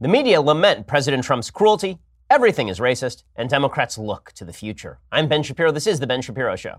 The media lament President Trump's cruelty, everything is racist, and Democrats look to the future. I'm Ben Shapiro. This is The Ben Shapiro Show.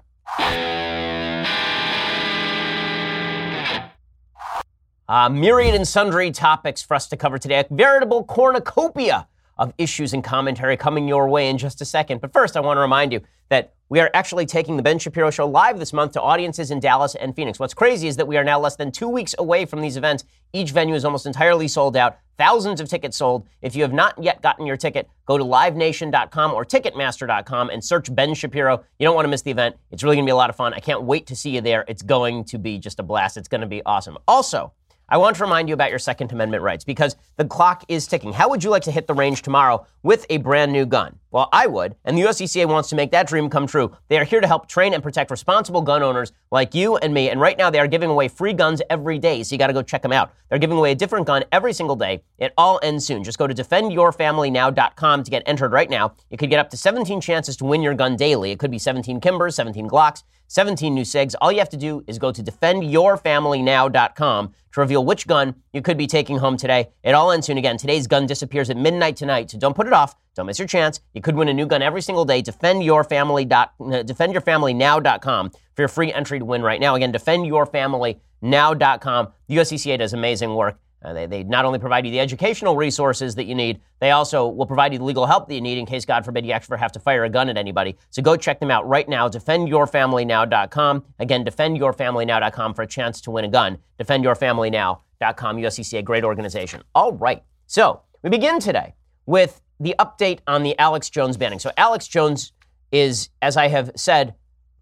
Uh, myriad and sundry topics for us to cover today. A veritable cornucopia of issues and commentary coming your way in just a second. But first, I want to remind you that we are actually taking the Ben Shapiro Show live this month to audiences in Dallas and Phoenix. What's crazy is that we are now less than two weeks away from these events. Each venue is almost entirely sold out, thousands of tickets sold. If you have not yet gotten your ticket, go to livenation.com or ticketmaster.com and search Ben Shapiro. You don't want to miss the event. It's really going to be a lot of fun. I can't wait to see you there. It's going to be just a blast. It's going to be awesome. Also, I want to remind you about your Second Amendment rights because the clock is ticking. How would you like to hit the range tomorrow with a brand new gun? Well, I would, and the USCCA wants to make that dream come true. They are here to help train and protect responsible gun owners like you and me, and right now they are giving away free guns every day, so you got to go check them out. They're giving away a different gun every single day. It all ends soon. Just go to defendyourfamilynow.com to get entered right now. You could get up to 17 chances to win your gun daily. It could be 17 Kimbers, 17 Glocks, 17 new SIGs. All you have to do is go to defendyourfamilynow.com to reveal which gun you could be taking home today. It all ends soon. Again, today's gun disappears at midnight tonight, so don't put it off. Don't miss your chance. You could win a new gun every single day. Defend your family dot, uh, defendyourfamilynow.com for your free entry to win right now. Again, defendyourfamilynow.com. The USCCA does amazing work. Uh, they, they not only provide you the educational resources that you need, they also will provide you the legal help that you need in case, God forbid, you actually have to fire a gun at anybody. So go check them out right now, defendyourfamilynow.com. Again, defendyourfamilynow.com for a chance to win a gun. Defendyourfamilynow.com, USCCA, great organization. All right. So we begin today with the update on the Alex Jones banning. So Alex Jones is, as I have said,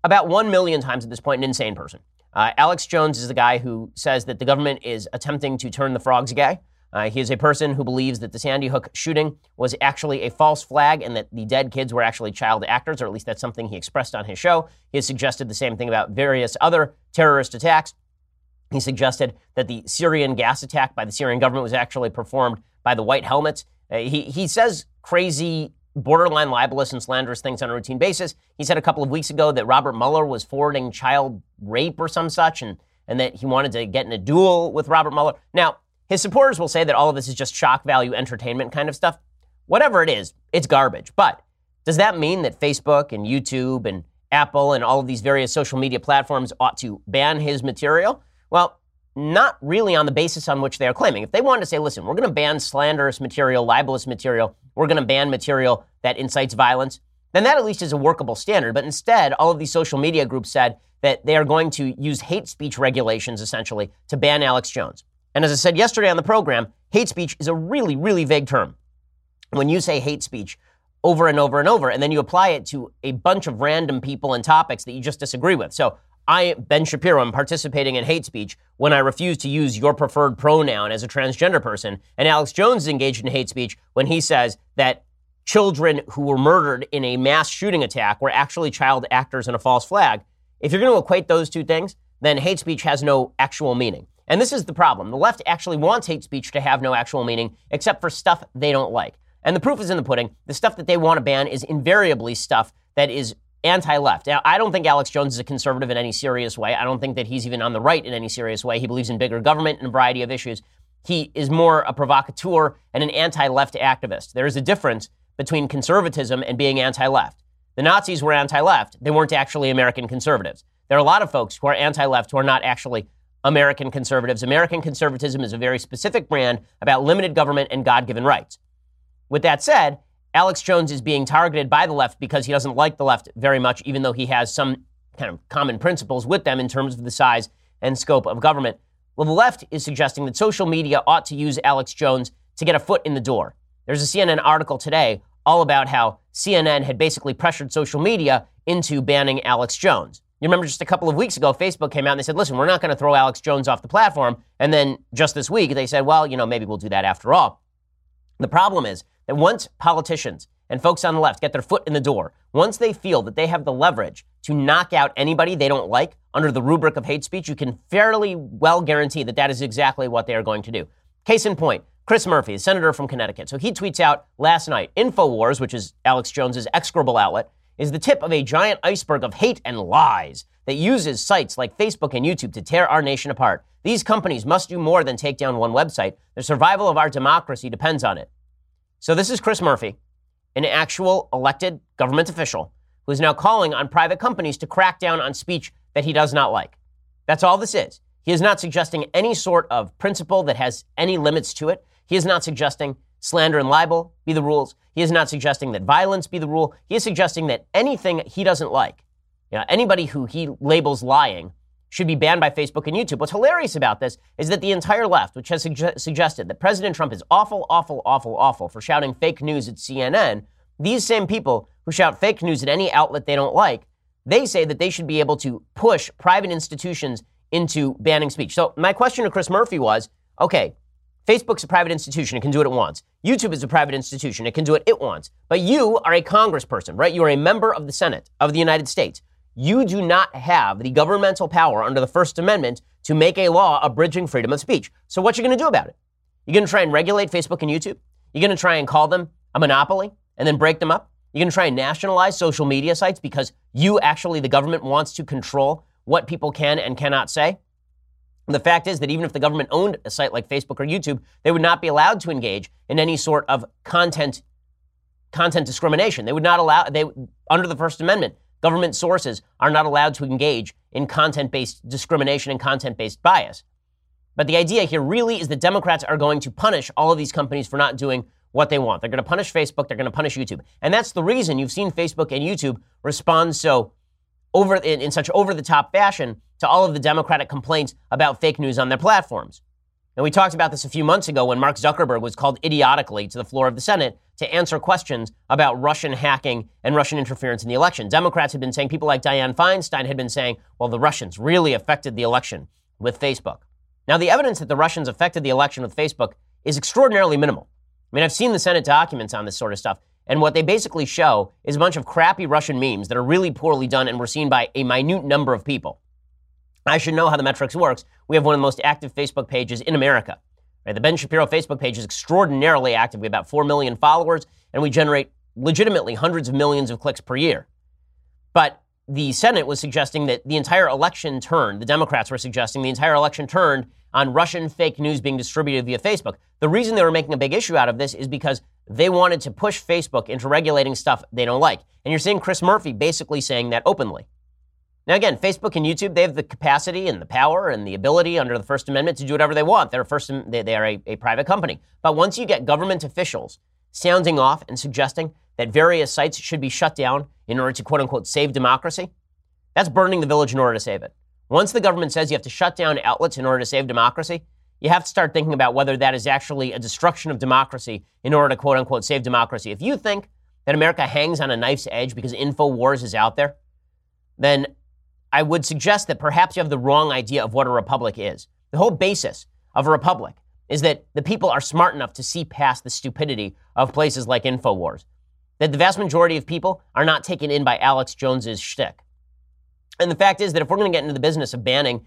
about one million times at this point, an insane person. Uh, Alex Jones is the guy who says that the government is attempting to turn the frogs gay. Uh, he is a person who believes that the Sandy Hook shooting was actually a false flag and that the dead kids were actually child actors, or at least that's something he expressed on his show. He has suggested the same thing about various other terrorist attacks. He suggested that the Syrian gas attack by the Syrian government was actually performed by the white helmets. Uh, he, he says crazy borderline libelous and slanderous things on a routine basis. He said a couple of weeks ago that Robert Mueller was forwarding child rape or some such, and, and that he wanted to get in a duel with Robert Mueller. Now, his supporters will say that all of this is just shock value entertainment kind of stuff. Whatever it is, it's garbage. But does that mean that Facebook and YouTube and Apple and all of these various social media platforms ought to ban his material? Well, not really on the basis on which they are claiming. If they wanted to say, listen, we're going to ban slanderous material, libelous material, we're going to ban material that incites violence, then that at least is a workable standard. But instead, all of these social media groups said that they are going to use hate speech regulations essentially to ban Alex Jones. And as I said yesterday on the program, hate speech is a really, really vague term. When you say hate speech over and over and over, and then you apply it to a bunch of random people and topics that you just disagree with. So I, Ben Shapiro, am participating in hate speech when I refuse to use your preferred pronoun as a transgender person. And Alex Jones is engaged in hate speech when he says that children who were murdered in a mass shooting attack were actually child actors in a false flag. If you're going to equate those two things, then hate speech has no actual meaning. And this is the problem. The left actually wants hate speech to have no actual meaning, except for stuff they don't like. And the proof is in the pudding. The stuff that they want to ban is invariably stuff that is anti left. Now, I don't think Alex Jones is a conservative in any serious way. I don't think that he's even on the right in any serious way. He believes in bigger government and a variety of issues. He is more a provocateur and an anti left activist. There is a difference between conservatism and being anti left. The Nazis were anti left, they weren't actually American conservatives. There are a lot of folks who are anti left who are not actually American conservatives. American conservatism is a very specific brand about limited government and God given rights. With that said, Alex Jones is being targeted by the left because he doesn't like the left very much, even though he has some kind of common principles with them in terms of the size and scope of government. Well, the left is suggesting that social media ought to use Alex Jones to get a foot in the door. There's a CNN article today all about how CNN had basically pressured social media into banning Alex Jones. You remember just a couple of weeks ago, Facebook came out and they said, listen, we're not going to throw Alex Jones off the platform. And then just this week, they said, well, you know, maybe we'll do that after all. The problem is that once politicians and folks on the left get their foot in the door, once they feel that they have the leverage to knock out anybody they don't like under the rubric of hate speech, you can fairly well guarantee that that is exactly what they are going to do. Case in point, Chris Murphy, a senator from Connecticut. So he tweets out last night InfoWars, which is Alex Jones's execrable outlet, is the tip of a giant iceberg of hate and lies that uses sites like Facebook and YouTube to tear our nation apart. These companies must do more than take down one website. The survival of our democracy depends on it. So, this is Chris Murphy, an actual elected government official who is now calling on private companies to crack down on speech that he does not like. That's all this is. He is not suggesting any sort of principle that has any limits to it. He is not suggesting slander and libel be the rules. He is not suggesting that violence be the rule. He is suggesting that anything he doesn't like, you know, anybody who he labels lying, should be banned by Facebook and YouTube. What's hilarious about this is that the entire left, which has suge- suggested that President Trump is awful, awful, awful, awful for shouting fake news at CNN, these same people who shout fake news at any outlet they don't like, they say that they should be able to push private institutions into banning speech. So my question to Chris Murphy was, okay, Facebook's a private institution. It can do what it wants. YouTube is a private institution. It can do what it wants. But you are a congressperson, right? You are a member of the Senate of the United States. You do not have the governmental power under the First Amendment to make a law abridging freedom of speech. So what you going to do about it? You're going to try and regulate Facebook and YouTube? You're going to try and call them a monopoly and then break them up? You're going to try and nationalize social media sites because you actually, the government, wants to control what people can and cannot say? The fact is that even if the government owned a site like Facebook or YouTube, they would not be allowed to engage in any sort of content content discrimination. They would not allow they under the First Amendment, government sources are not allowed to engage in content-based discrimination and content-based bias. But the idea here really is that Democrats are going to punish all of these companies for not doing what they want. They're going to punish Facebook, they're going to punish YouTube. And that's the reason you've seen Facebook and YouTube respond so over in, in such over the top fashion to all of the Democratic complaints about fake news on their platforms. And we talked about this a few months ago when Mark Zuckerberg was called idiotically to the floor of the Senate to answer questions about Russian hacking and Russian interference in the election. Democrats had been saying, people like Dianne Feinstein had been saying, well, the Russians really affected the election with Facebook. Now, the evidence that the Russians affected the election with Facebook is extraordinarily minimal. I mean, I've seen the Senate documents on this sort of stuff. And what they basically show is a bunch of crappy Russian memes that are really poorly done and were seen by a minute number of people. I should know how the metrics works. We have one of the most active Facebook pages in America. Right? The Ben Shapiro Facebook page is extraordinarily active. We have about 4 million followers, and we generate legitimately hundreds of millions of clicks per year. But the Senate was suggesting that the entire election turned, the Democrats were suggesting the entire election turned on Russian fake news being distributed via Facebook. The reason they were making a big issue out of this is because they wanted to push Facebook into regulating stuff they don't like. And you're seeing Chris Murphy basically saying that openly. Now, again, Facebook and YouTube, they have the capacity and the power and the ability under the First Amendment to do whatever they want. They're, first, they, they are a, a private company. But once you get government officials sounding off and suggesting that various sites should be shut down in order to quote unquote save democracy, that's burning the village in order to save it. Once the government says you have to shut down outlets in order to save democracy, you have to start thinking about whether that is actually a destruction of democracy in order to quote unquote save democracy. If you think that America hangs on a knife's edge because InfoWars is out there, then I would suggest that perhaps you have the wrong idea of what a republic is. The whole basis of a republic is that the people are smart enough to see past the stupidity of places like InfoWars. That the vast majority of people are not taken in by Alex Jones's shtick. And the fact is that if we're going to get into the business of banning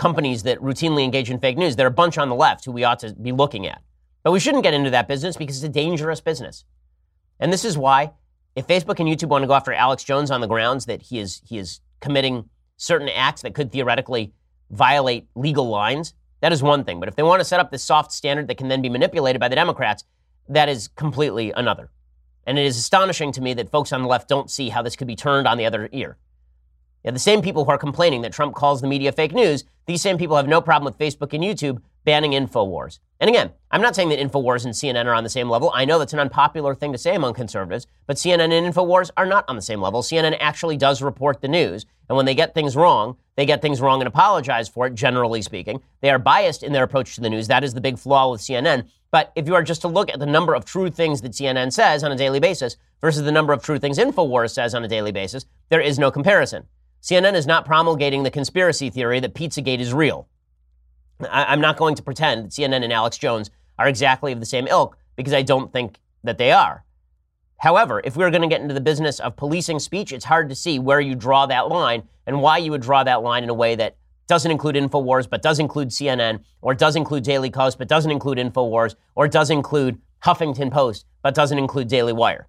companies that routinely engage in fake news. There are a bunch on the left who we ought to be looking at. But we shouldn't get into that business because it's a dangerous business. And this is why, if Facebook and YouTube want to go after Alex Jones on the grounds that he is, he is committing certain acts that could theoretically violate legal lines, that is one thing. But if they want to set up this soft standard that can then be manipulated by the Democrats, that is completely another. And it is astonishing to me that folks on the left don't see how this could be turned on the other ear. Yeah, the same people who are complaining that Trump calls the media fake news, these same people have no problem with Facebook and YouTube banning InfoWars. And again, I'm not saying that InfoWars and CNN are on the same level. I know that's an unpopular thing to say among conservatives, but CNN and InfoWars are not on the same level. CNN actually does report the news, and when they get things wrong, they get things wrong and apologize for it, generally speaking. They are biased in their approach to the news. That is the big flaw with CNN. But if you are just to look at the number of true things that CNN says on a daily basis versus the number of true things InfoWars says on a daily basis, there is no comparison. CNN is not promulgating the conspiracy theory that Pizzagate is real. I, am not going to pretend that CNN and Alex Jones are exactly of the same ilk because I don't think that they are. However, if we are going to get into the business of policing speech, it's hard to see where you draw that line and why you would draw that line in a way that doesn't include InfoWars, but does include CNN, or does include Daily Kos, but doesn't include InfoWars, or does include Huffington Post, but doesn't include Daily Wire.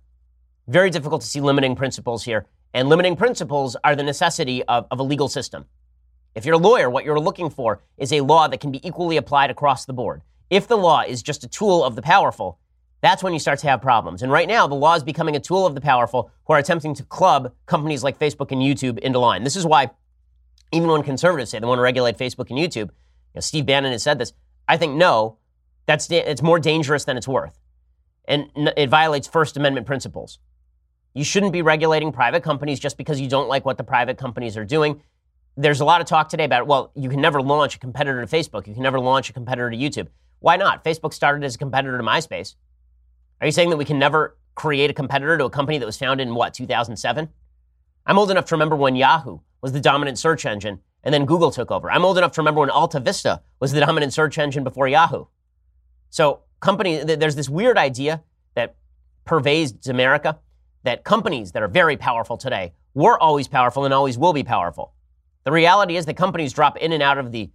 Very difficult to see limiting principles here And limiting principles are the necessity of, of a legal system. If you're a lawyer, what you're looking for is a law that can be equally applied across the board. If the law is just a tool of the powerful, that's when you start to have problems. And right now, the law is becoming a tool of the powerful who are attempting to club companies like Facebook and YouTube into line. This is why, even when conservatives say they want to regulate Facebook and YouTube, you know, Steve Bannon has said this. I think no, that's it's more dangerous than it's worth, and it violates First Amendment principles. You shouldn't be regulating private companies just because you don't like what the private companies are doing. There's a lot of talk today about, well, you can never launch a competitor to Facebook. You can never launch a competitor to YouTube. Why not? Facebook started as a competitor to MySpace. Are you saying that we can never create a competitor to a company that was founded in what, 2007? I'm old enough to remember when Yahoo was the dominant search engine and then Google took over. I'm old enough to remember when Alta Vista was the dominant search engine before Yahoo. So, company, there's this weird idea that pervades America that companies that are very powerful today were always powerful and always will be powerful. The reality is that companies drop in and out of the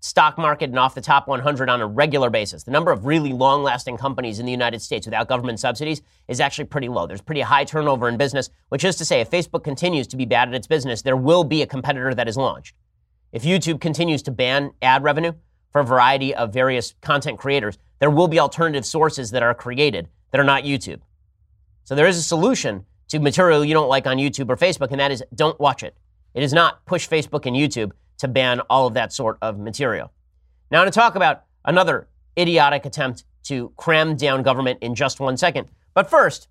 stock market and off the top 100 on a regular basis. The number of really long lasting companies in the United States without government subsidies is actually pretty low. There's pretty high turnover in business, which is to say, if Facebook continues to be bad at its business, there will be a competitor that is launched. If YouTube continues to ban ad revenue for a variety of various content creators, there will be alternative sources that are created that are not YouTube. So there is a solution to material you don't like on YouTube or Facebook, and that is don't watch it. It is not push Facebook and YouTube to ban all of that sort of material. Now, to talk about another idiotic attempt to cram down government in just one second. But first,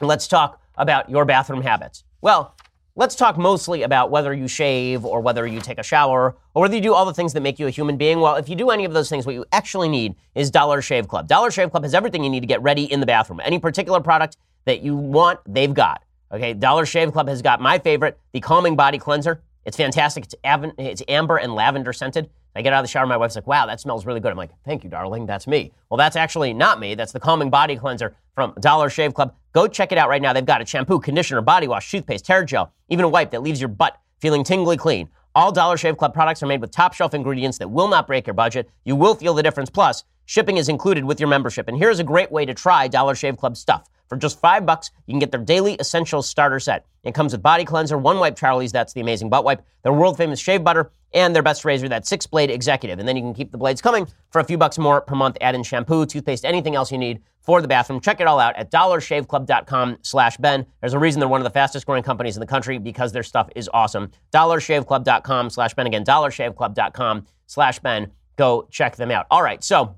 let's talk about your bathroom habits. Well, let's talk mostly about whether you shave or whether you take a shower or whether you do all the things that make you a human being. Well, if you do any of those things, what you actually need is Dollar Shave Club. Dollar Shave Club has everything you need to get ready in the bathroom. Any particular product that you want, they've got. Okay, Dollar Shave Club has got my favorite, the Calming Body Cleanser. It's fantastic. It's, av- it's amber and lavender scented. I get out of the shower, my wife's like, wow, that smells really good. I'm like, thank you, darling. That's me. Well, that's actually not me. That's the Calming Body Cleanser from Dollar Shave Club. Go check it out right now. They've got a shampoo, conditioner, body wash, toothpaste, hair gel, even a wipe that leaves your butt feeling tingly clean. All Dollar Shave Club products are made with top shelf ingredients that will not break your budget. You will feel the difference. Plus, shipping is included with your membership. And here's a great way to try Dollar Shave Club stuff. For just five bucks, you can get their daily essentials starter set. It comes with body cleanser, one wipe Charlie's, that's the amazing butt wipe, their world famous shave butter, and their best razor, that six blade executive. And then you can keep the blades coming for a few bucks more per month. Add in shampoo, toothpaste, anything else you need for the bathroom. Check it all out at dollarshaveclub.com slash Ben. There's a reason they're one of the fastest growing companies in the country because their stuff is awesome. Dollarshaveclub.com slash Ben. Again, dollarshaveclub.com slash Ben. Go check them out. All right, so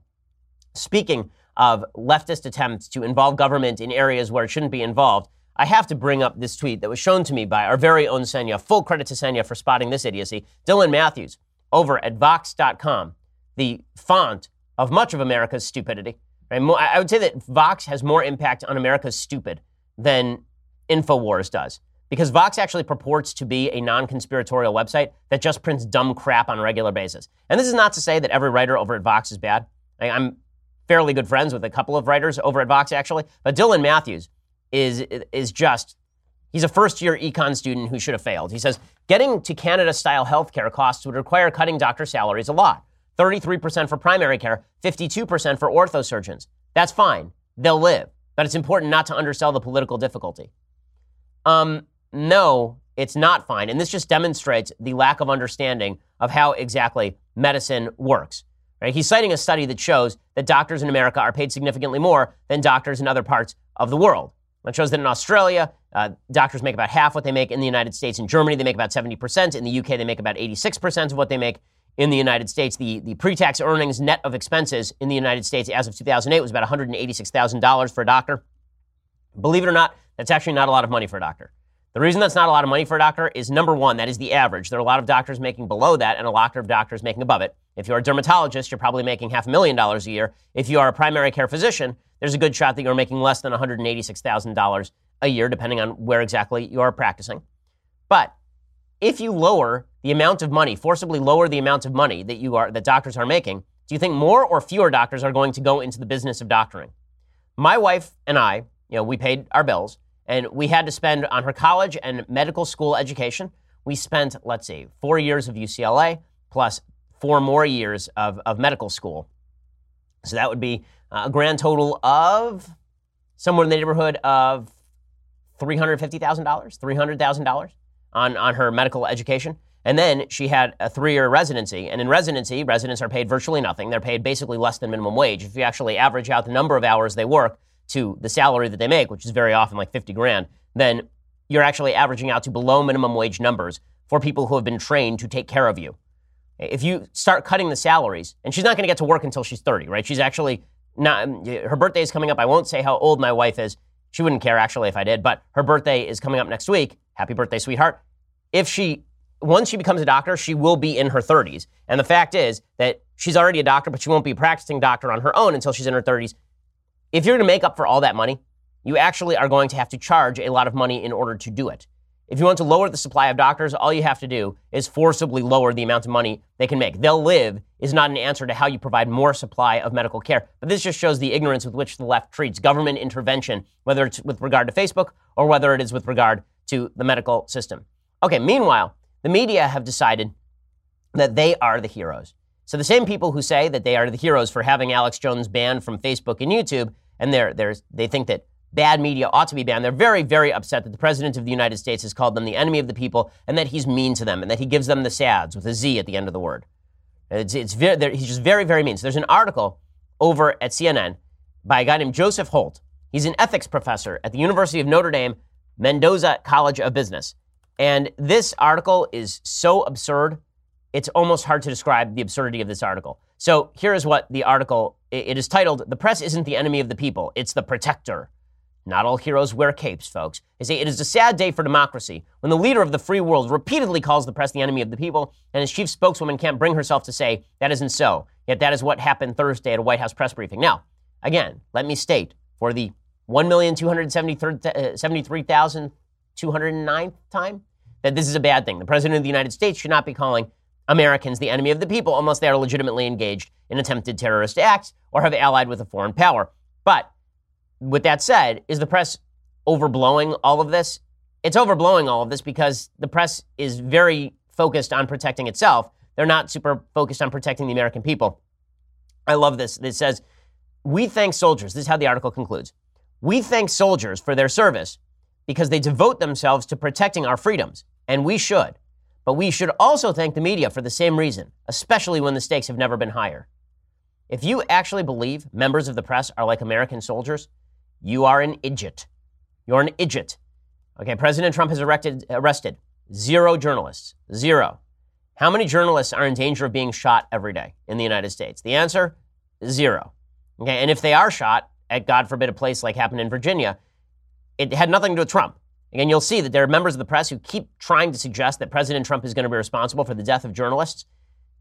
speaking of leftist attempts to involve government in areas where it shouldn't be involved, I have to bring up this tweet that was shown to me by our very own Senya. Full credit to Senya for spotting this idiocy. Dylan Matthews over at Vox.com, the font of much of America's stupidity. Right? I would say that Vox has more impact on America's stupid than InfoWars does. Because Vox actually purports to be a non conspiratorial website that just prints dumb crap on a regular basis. And this is not to say that every writer over at Vox is bad. I'm fairly good friends with a couple of writers over at Vox, actually. But Dylan Matthews is, is just, he's a first year econ student who should have failed. He says, getting to Canada style healthcare costs would require cutting doctor salaries a lot 33% for primary care, 52% for orthosurgeons. That's fine. They'll live. But it's important not to undersell the political difficulty. Um, no, it's not fine. And this just demonstrates the lack of understanding of how exactly medicine works. Right? He's citing a study that shows that doctors in America are paid significantly more than doctors in other parts of the world. It shows that in Australia, uh, doctors make about half what they make in the United States. In Germany, they make about 70%. In the UK, they make about 86% of what they make in the United States. The, the pre tax earnings net of expenses in the United States as of 2008 was about $186,000 for a doctor. Believe it or not, that's actually not a lot of money for a doctor. The reason that's not a lot of money for a doctor is number one, that is the average. There are a lot of doctors making below that and a lot of doctors making above it. If you're a dermatologist, you're probably making half a million dollars a year. If you are a primary care physician, there's a good shot that you're making less than $186,000 a year, depending on where exactly you are practicing. But if you lower the amount of money, forcibly lower the amount of money that you are that doctors are making, do you think more or fewer doctors are going to go into the business of doctoring? My wife and I, you know, we paid our bills and we had to spend on her college and medical school education. We spent, let's see, four years of UCLA plus four more years of, of medical school. So that would be uh, a grand total of somewhere in the neighborhood of $350,000, $300,000 on, on her medical education. And then she had a three year residency. And in residency, residents are paid virtually nothing. They're paid basically less than minimum wage. If you actually average out the number of hours they work to the salary that they make, which is very often like 50 grand, then you're actually averaging out to below minimum wage numbers for people who have been trained to take care of you. If you start cutting the salaries, and she's not going to get to work until she's 30, right? She's actually not, um, her birthday is coming up. I won't say how old my wife is. She wouldn't care actually if I did, but her birthday is coming up next week. Happy birthday, sweetheart. If she, once she becomes a doctor, she will be in her 30s. And the fact is that she's already a doctor, but she won't be a practicing doctor on her own until she's in her 30s. If you're going to make up for all that money, you actually are going to have to charge a lot of money in order to do it. If you want to lower the supply of doctors, all you have to do is forcibly lower the amount of money they can make. They'll live is not an answer to how you provide more supply of medical care. But this just shows the ignorance with which the left treats government intervention, whether it's with regard to Facebook or whether it is with regard to the medical system. Okay, meanwhile, the media have decided that they are the heroes. So the same people who say that they are the heroes for having Alex Jones banned from Facebook and YouTube, and they're, they're, they think that bad media ought to be banned. They're very, very upset that the President of the United States has called them the enemy of the people and that he's mean to them and that he gives them the SADS with a Z at the end of the word. It's, it's very, he's just very, very mean. So there's an article over at CNN by a guy named Joseph Holt. He's an ethics professor at the University of Notre Dame, Mendoza College of Business. And this article is so absurd, it's almost hard to describe the absurdity of this article. So here is what the article it is titled The Press Isn't the Enemy of the People, It's the Protector. Not all heroes wear capes, folks. They say it is a sad day for democracy when the leader of the free world repeatedly calls the press the enemy of the people, and his chief spokeswoman can't bring herself to say that isn't so. Yet that is what happened Thursday at a White House press briefing. Now, again, let me state for the 1,273,209th time that this is a bad thing. The President of the United States should not be calling Americans the enemy of the people unless they are legitimately engaged in attempted terrorist acts or have allied with a foreign power. But with that said, is the press overblowing all of this? It's overblowing all of this because the press is very focused on protecting itself. They're not super focused on protecting the American people. I love this. It says, We thank soldiers. This is how the article concludes. We thank soldiers for their service because they devote themselves to protecting our freedoms, and we should. But we should also thank the media for the same reason, especially when the stakes have never been higher. If you actually believe members of the press are like American soldiers, you are an idiot. You're an idiot. Okay, President Trump has erected, arrested zero journalists. Zero. How many journalists are in danger of being shot every day in the United States? The answer zero. Okay, and if they are shot at, God forbid, a place like happened in Virginia, it had nothing to do with Trump. Again, you'll see that there are members of the press who keep trying to suggest that President Trump is going to be responsible for the death of journalists.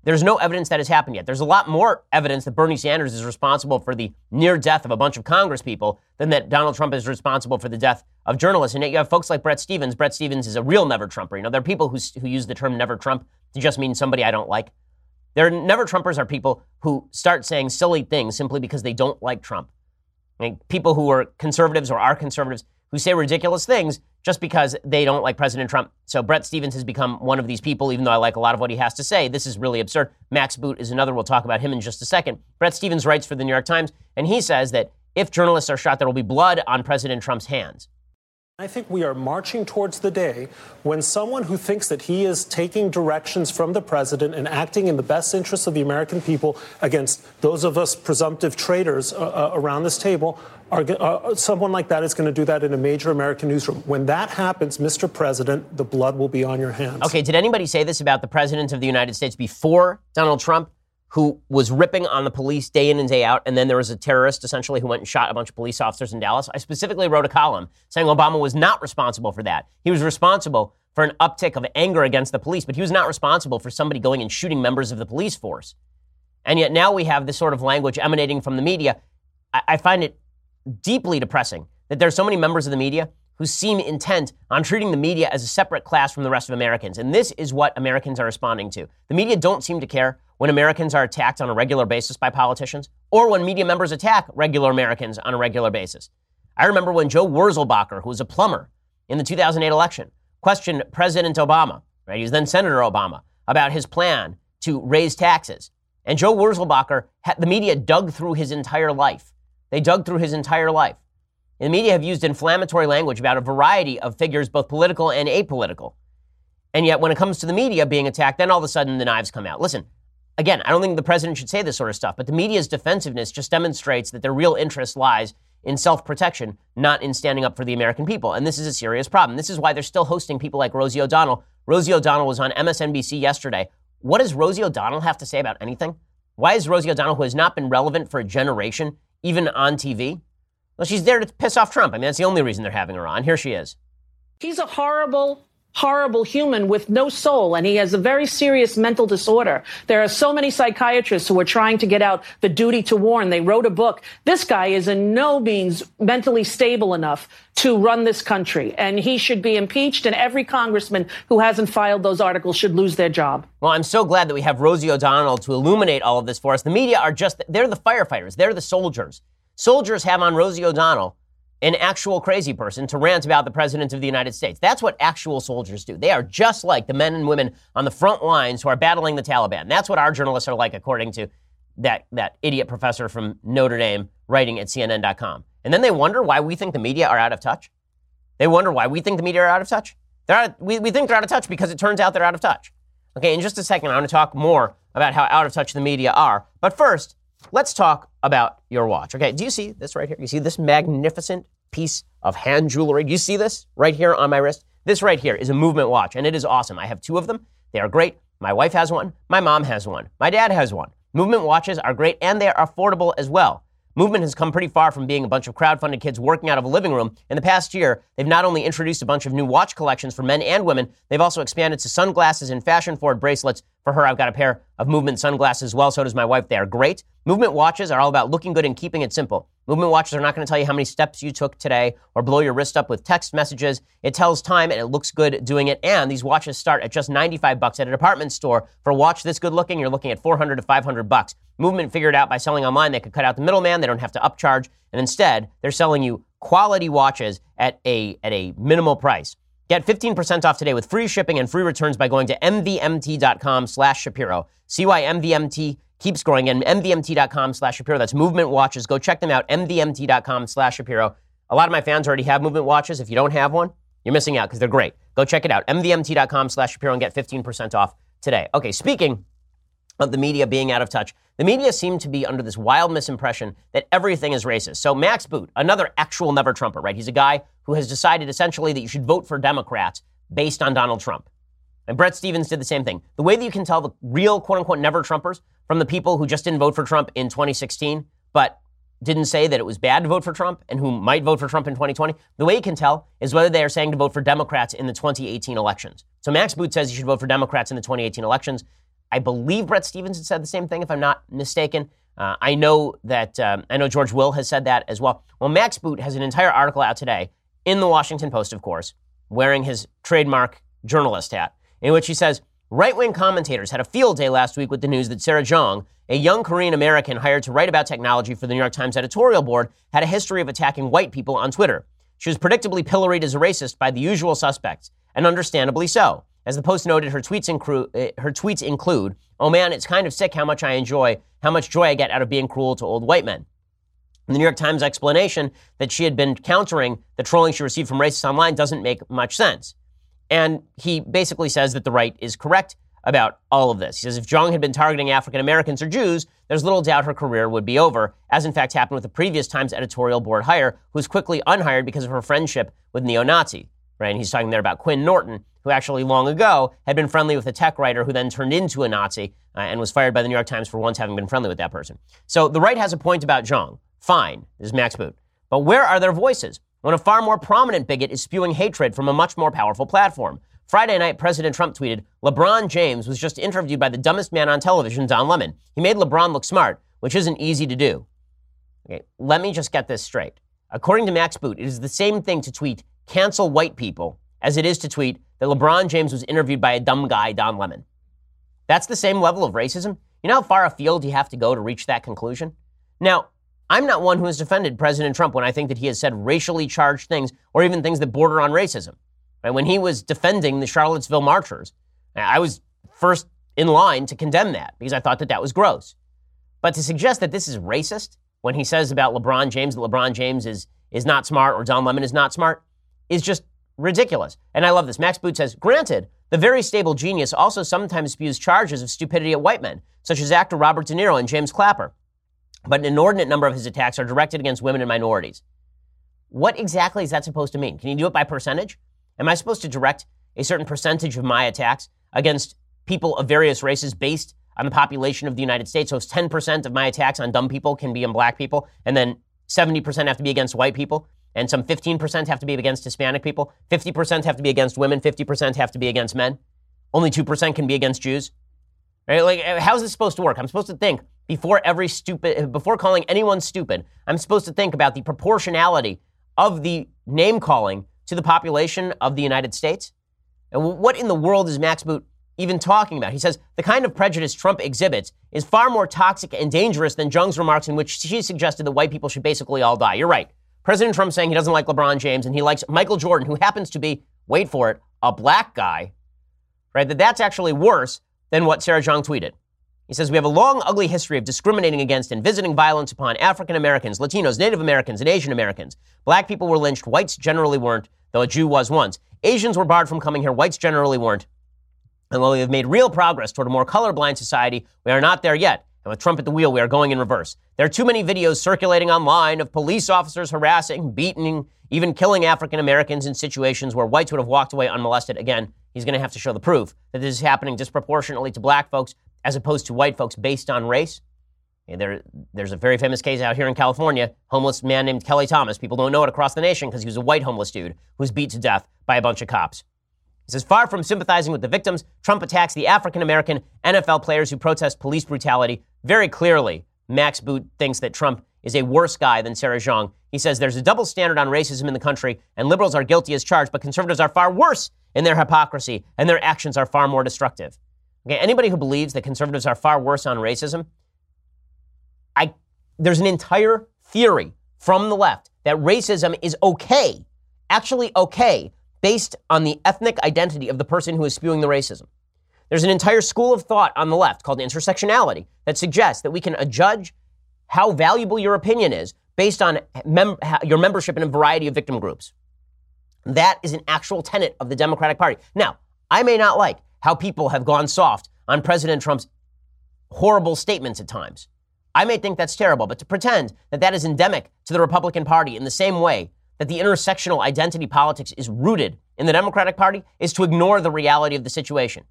There's no evidence that has happened yet. There's a lot more evidence that Bernie Sanders is responsible for the near death of a bunch of Congress people than that Donald Trump is responsible for the death of journalists. And yet you have folks like Bret Stephens. Bret Stephens is a real never Trumper. You know, there are people who, who use the term never Trump to just mean somebody I don't like. There never Trumpers are people who start saying silly things simply because they don't like Trump. I mean, people who are conservatives or are conservatives who say ridiculous things just because they don't like President Trump. So Bret Stephens has become one of these people, even though I like a lot of what he has to say. This is really absurd. Max Boot is another. We'll talk about him in just a second. Bret Stephens writes for the New York Times, and he says that if journalists are shot, there will be blood on President Trump's hands. I think we are marching towards the day when someone who thinks that he is taking directions from the president and acting in the best interests of the American people against those of us presumptive traitors uh, uh, around this table are, uh, someone like that is going to do that in a major American newsroom. When that happens, Mr. President, the blood will be on your hands. Okay, did anybody say this about the president of the United States before Donald Trump? Who was ripping on the police day in and day out, and then there was a terrorist essentially who went and shot a bunch of police officers in Dallas. I specifically wrote a column saying Obama was not responsible for that. He was responsible for an uptick of anger against the police, but he was not responsible for somebody going and shooting members of the police force. And yet now we have this sort of language emanating from the media. I, I find it deeply depressing that there are so many members of the media who seem intent on treating the media as a separate class from the rest of Americans. And this is what Americans are responding to. The media don't seem to care when Americans are attacked on a regular basis by politicians or when media members attack regular Americans on a regular basis. I remember when Joe Wurzelbacher, who was a plumber in the 2008 election, questioned President Obama, right? He was then Senator Obama, about his plan to raise taxes. And Joe Wurzelbacher, the media dug through his entire life. They dug through his entire life And the media have used inflammatory language about a variety of figures, both political and apolitical. And yet, when it comes to the media being attacked, then all of a sudden the knives come out. Listen, again, I don't think the president should say this sort of stuff, but the media's defensiveness just demonstrates that their real interest lies in self protection, not in standing up for the American people. And this is a serious problem. This is why they're still hosting people like Rosie O'Donnell. Rosie O'Donnell was on MSNBC yesterday. What does Rosie O'Donnell have to say about anything? Why is Rosie O'Donnell, who has not been relevant for a generation, even on TV? Well, she's there to piss off Trump. I mean, that's the only reason they're having her on. Here she is. He's a horrible horrible human with no soul, and he has a very serious mental disorder. There are so many psychiatrists who are trying to get out the duty to warn. They wrote a book. This guy is in no means mentally stable enough to run this country, and he should be impeached, and every congressman who hasn't filed those articles should lose their job. Well, I'm so glad that we have Rosie O'Donnell to illuminate all of this for us. The media are just, they're the firefighters, they're the soldiers. Soldiers have on Rosie O'Donnell an actual crazy person to rant about the president of the United States. That's what actual soldiers do. They are just like the men and women on the front lines who are battling the Taliban. That's what our journalists are like, according to that, that idiot professor from Notre Dame writing at CNN.com. And then they wonder why we think the media are out of touch. They wonder why we think the media are out of touch. They're out, we, we think they're out of touch because it turns out they're out of touch. Okay, in just a second, I want to talk more about how out of touch the media are. But first, let's talk about your watch. Okay, do you see this right here? You see this magnificent piece of hand jewelry? Do you see this right here on my wrist? This right here is a movement watch, and it is awesome. I have two of them. They are great. My wife has one. My mom has one. My dad has one. Movement watches are great, and they are affordable as well. Movement has come pretty far from being a bunch of crowd-funded kids working out of a living room. In the past year, they've not only introduced a bunch of new watch collections for men and women, they've also expanded to sunglasses and fashion-forward bracelets. For her, I've got a pair of Movement sunglasses as well. So does my wife. They are great. Movement watches are all about looking good and keeping it simple. Movement watches are not going to tell you how many steps you took today or blow your wrist up with text messages. It tells time and it looks good doing it. And these watches start at just 95 bucks at a department store. For a watch this good looking, you're looking at 400 to 500 bucks. Movement figured out by selling online they could cut out the middleman. They don't have to upcharge. And instead, they're selling you quality watches at a, at a minimal price. Get 15% off today with free shipping and free returns by going to mvmt.com slash Shapiro. See why MVMT keeps growing and mvmt.com slash Shapiro. That's movement watches. Go check them out, mvmt.com slash Shapiro. A lot of my fans already have movement watches. If you don't have one, you're missing out because they're great. Go check it out, mvmt.com slash Shapiro and get 15% off today. Okay, speaking of the media being out of touch, the media seem to be under this wild misimpression that everything is racist. So Max Boot, another actual never Trumper, right? He's a guy who has decided essentially that you should vote for Democrats based on Donald Trump. And Bret Stephens did the same thing. The way that you can tell the real quote unquote never Trumpers from the people who just didn't vote for Trump in 2016, but didn't say that it was bad to vote for Trump and who might vote for Trump in 2020, the way you can tell is whether they are saying to vote for Democrats in the 2018 elections. So Max Boot says you should vote for Democrats in the 2018 elections. I believe Bret Stephens had said the same thing, if I'm not mistaken. Uh, I know that um, I know George Will has said that as well. Well, Max Boot has an entire article out today in the Washington Post, of course, wearing his trademark journalist hat, in which he says right wing commentators had a field day last week with the news that Sarah Jeong, a young Korean American hired to write about technology for the New York Times editorial board, had a history of attacking white people on Twitter. She was predictably pilloried as a racist by the usual suspects, and understandably so. As the Post noted, her tweets, incru- uh, her tweets include, "Oh man, it's kind of sick how much I enjoy, how much joy I get out of being cruel to old white men." And the New York Times explanation that she had been countering the trolling she received from racists online doesn't make much sense. And he basically says that the right is correct about all of this. He says if Jeong had been targeting African Americans or Jews, there's little doubt her career would be over, as in fact happened with the previous Times editorial board hire, who was quickly unhired because of her friendship with neo Nazi. Right? And he's talking there about Quinn Norton, who actually long ago had been friendly with a tech writer who then turned into a Nazi uh, and was fired by the New York Times for once having been friendly with that person. So the right has a point about Jeong. Fine, this is Max Boot. But where are their voices when a far more prominent bigot is spewing hatred from a much more powerful platform? Friday night, President Trump tweeted LeBron James was just interviewed by the dumbest man on television, Don Lemon. He made LeBron look smart, which isn't easy to do. Okay, let me just get this straight. According to Max Boot, it is the same thing to tweet cancel white people as it is to tweet that LeBron James was interviewed by a dumb guy, Don Lemon. That's the same level of racism. You know how far afield you have to go to reach that conclusion? Now, I'm not one who has defended President Trump when I think that he has said racially charged things or even things that border on racism. Right? When he was defending the Charlottesville marchers, I was first in line to condemn that because I thought that that was gross. But to suggest that this is racist when he says about LeBron James that LeBron James is is not smart or Don Lemon is not smart is just ridiculous. And I love this. Max Boot says, granted, the very stable genius also sometimes spews charges of stupidity at white men, such as actor Robert De Niro and James Clapper. But an inordinate number of his attacks are directed against women and minorities. What exactly is that supposed to mean? Can you do it by percentage? Am I supposed to direct a certain percentage of my attacks against people of various races based on the population of the United States? So it's 10% of my attacks on dumb people can be on black people, and then 70% have to be against white people, and some 15% have to be against Hispanic people, 50% have to be against women, 50% have to be against men. Only 2% can be against Jews. Right? Like, uh, how's this supposed to work? I'm supposed to think before every stupid, uh, before calling anyone stupid, I'm supposed to think about the proportionality of the name calling to the population of the United States. And what in the world is Max Boot even talking about? He says the kind of prejudice Trump exhibits is far more toxic and dangerous than Jeong's remarks in which she suggested that white people should basically all die. You're right. President Trump saying he doesn't like LeBron James and he likes Michael Jordan, who happens to be, wait for it, a black guy, right? That that's actually worse than what Sarah Jeong tweeted. He says, We have a long, ugly history of discriminating against and visiting violence upon African Americans, Latinos, Native Americans, and Asian Americans. Black people were lynched, whites generally weren't, though a Jew was once. Asians were barred from coming here, whites generally weren't. And while we have made real progress toward a more colorblind society, we are not there yet. And with Trump at the wheel, we are going in reverse. There are too many videos circulating online of police officers harassing, beating, even killing African Americans in situations where whites would have walked away unmolested. Again, he's going to have to show the proof that this is happening disproportionately to black folks as opposed to white folks based on race. There, there's a very famous case out here in California, homeless man named Kelly Thomas. People don't know it across the nation because he was a white homeless dude who was beat to death by a bunch of cops. He says, far from sympathizing with the victims, Trump attacks the African American NFL players who protest police brutality. Very clearly, Max Boot thinks that Trump is a worse guy than Sarah Jeong. He says there's a double standard on racism in the country, and liberals are guilty as charged, but conservatives are far worse in their hypocrisy, and their actions are far more destructive. Okay, anybody who believes that conservatives are far worse on racism, I there's an entire theory from the left that racism is okay, actually okay, based on the ethnic identity of the person who is spewing the racism. There's an entire school of thought on the left called intersectionality that suggests that we can adjudge how valuable your opinion is based on mem- your membership in a variety of victim groups. That is an actual tenet of the Democratic Party. Now, I may not like how people have gone soft on President Trump's horrible statements at times. I may think that's terrible, but to pretend that that is endemic to the Republican Party in the same way that the intersectional identity politics is rooted in the Democratic Party is to ignore the reality of the situation.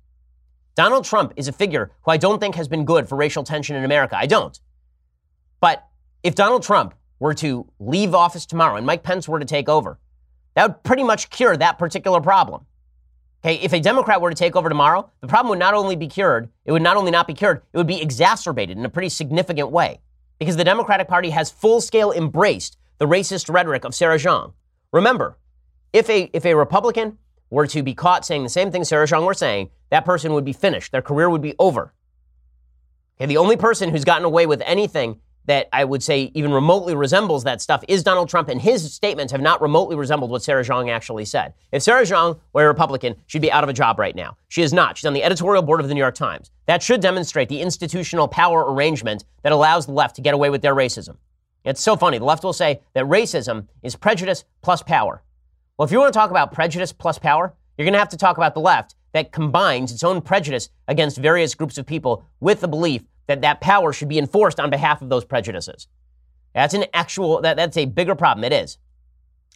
Donald Trump is a figure who I don't think has been good for racial tension in America. I don't. But if Donald Trump were to leave office tomorrow and Mike Pence were to take over, that would pretty much cure that particular problem. Okay, if a Democrat were to take over tomorrow, the problem would not only be cured, it would not only not be cured, it would be exacerbated in a pretty significant way. Because the Democratic Party has full scale embraced the racist rhetoric of Sarah Jeong. Remember, if a, if a Republican were to be caught saying the same thing Sarah Jeong were saying, that person would be finished. Their career would be over. Okay, the only person who's gotten away with anything that I would say even remotely resembles that stuff is Donald Trump, and his statements have not remotely resembled what Sarah Jeong actually said. If Sarah Jeong were a Republican, she'd be out of a job right now. She is not. She's on the editorial board of the New York Times. That should demonstrate the institutional power arrangement that allows the left to get away with their racism. It's so funny. The left will say that racism is prejudice plus power. Well, if you want to talk about prejudice plus power, you're going to have to talk about the left that combines its own prejudice against various groups of people with the belief that that power should be enforced on behalf of those prejudices. That's an actual, that, that's a bigger problem. It is.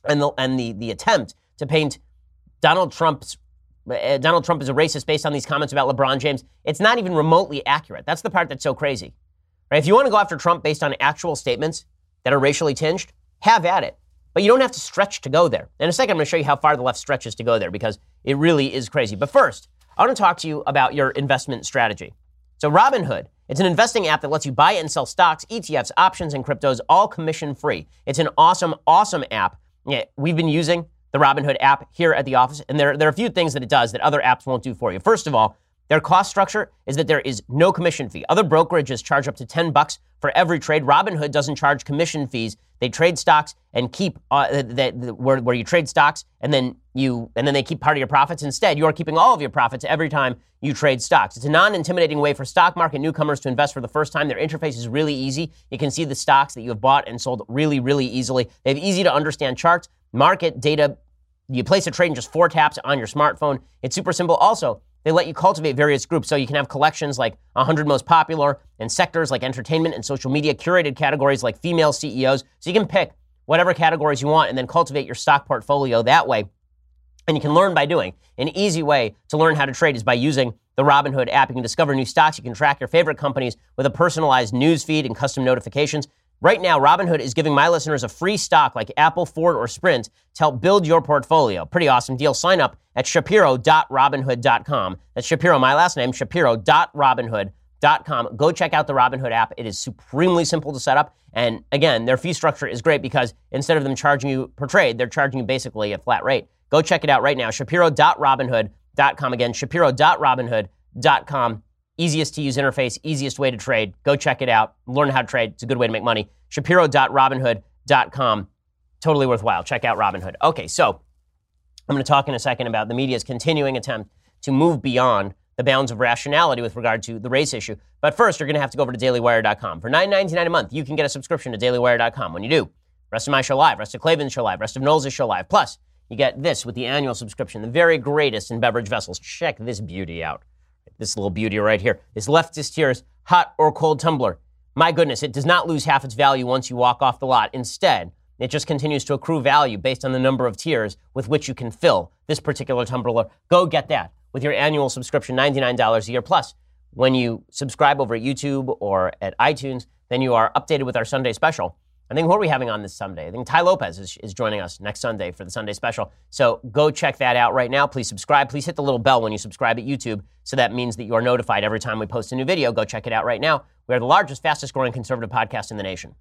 And the, and the, the attempt to paint Donald Trump's uh, Donald Trump is a racist based on these comments about LeBron James. It's not even remotely accurate. That's the part that's so crazy. Right? If you want to go after Trump based on actual statements that are racially tinged, have at it. But you don't have to stretch to go there. In a second, I'm going to show you how far the left stretches to go there because it really is crazy. But first, I want to talk to you about your investment strategy. So, Robinhood it's an investing app that lets you buy and sell stocks, ETFs, options, and cryptos all commission free. It's an awesome, awesome app. Yeah, we've been using the Robinhood app here at the office, and there, there are a few things that it does that other apps won't do for you. First of all, their cost structure is that there is no commission fee. Other brokerages charge up to 10 bucks for every trade. Robinhood doesn't charge commission fees. They trade stocks and keep uh, that, where, where you trade stocks and then you and then they keep part of your profits. Instead, you are keeping all of your profits every time you trade stocks. It's a non-intimidating way for stock market newcomers to invest for the first time. Their interface is really easy. You can see the stocks that you have bought and sold really, really easily. They have easy to understand charts, market data. You place a trade in just four taps on your smartphone. It's super simple. Also, they let you cultivate various groups so you can have collections like 100 most popular and sectors like entertainment and social media, curated categories like female CEOs. So you can pick whatever categories you want and then cultivate your stock portfolio that way. And you can learn by doing. An easy way to learn how to trade is by using the Robinhood app. You can discover new stocks. You can track your favorite companies with a personalized news feed and custom notifications. Right now, Robinhood is giving my listeners a free stock like Apple, Ford, or Sprint to help build your portfolio. Pretty awesome deal. Sign up at shapiro.robinhood.com. That's Shapiro, my last name, shapiro.robinhood.com. Go check out the Robinhood app. It is supremely simple to set up. And again, their fee structure is great because instead of them charging you per trade, they're charging you basically a flat rate. Go check it out right now. Shapiro.robinhood.com. Again, Shapiro.robinhood.com. Easiest to use interface, easiest way to trade. Go check it out. Learn how to trade. It's a good way to make money. Shapiro.robinhood.com. Totally worthwhile. Check out Robinhood. Okay, so I'm going to talk in a second about the media's continuing attempt to move beyond the bounds of rationality with regard to the race issue. But first, you're going to have to go over to dailywire.com. For $9.99 a month, you can get a subscription to dailywire.com. When you do, rest of my show live, rest of Clavin's show live, rest of Knowles' show live. Plus, you get this with the annual subscription, the very greatest in beverage vessels. Check this beauty out. This little beauty right here. This leftist tears hot or cold tumbler. My goodness, it does not lose half its value once you walk off the lot. Instead, it just continues to accrue value based on the number of tears with which you can fill this particular tumbler. Go get that with your annual subscription, $99 a year. Plus, when you subscribe over at YouTube or at iTunes, then you are updated with our Sunday special. I think who are we having on this Sunday? I think Tai Lopez is, is joining us next Sunday for the Sunday special. So go check that out right now. Please subscribe. Please hit the little bell when you subscribe at YouTube. So that means that you are notified every time we post a new video. Go check it out right now. We are the largest, fastest growing conservative podcast in the nation.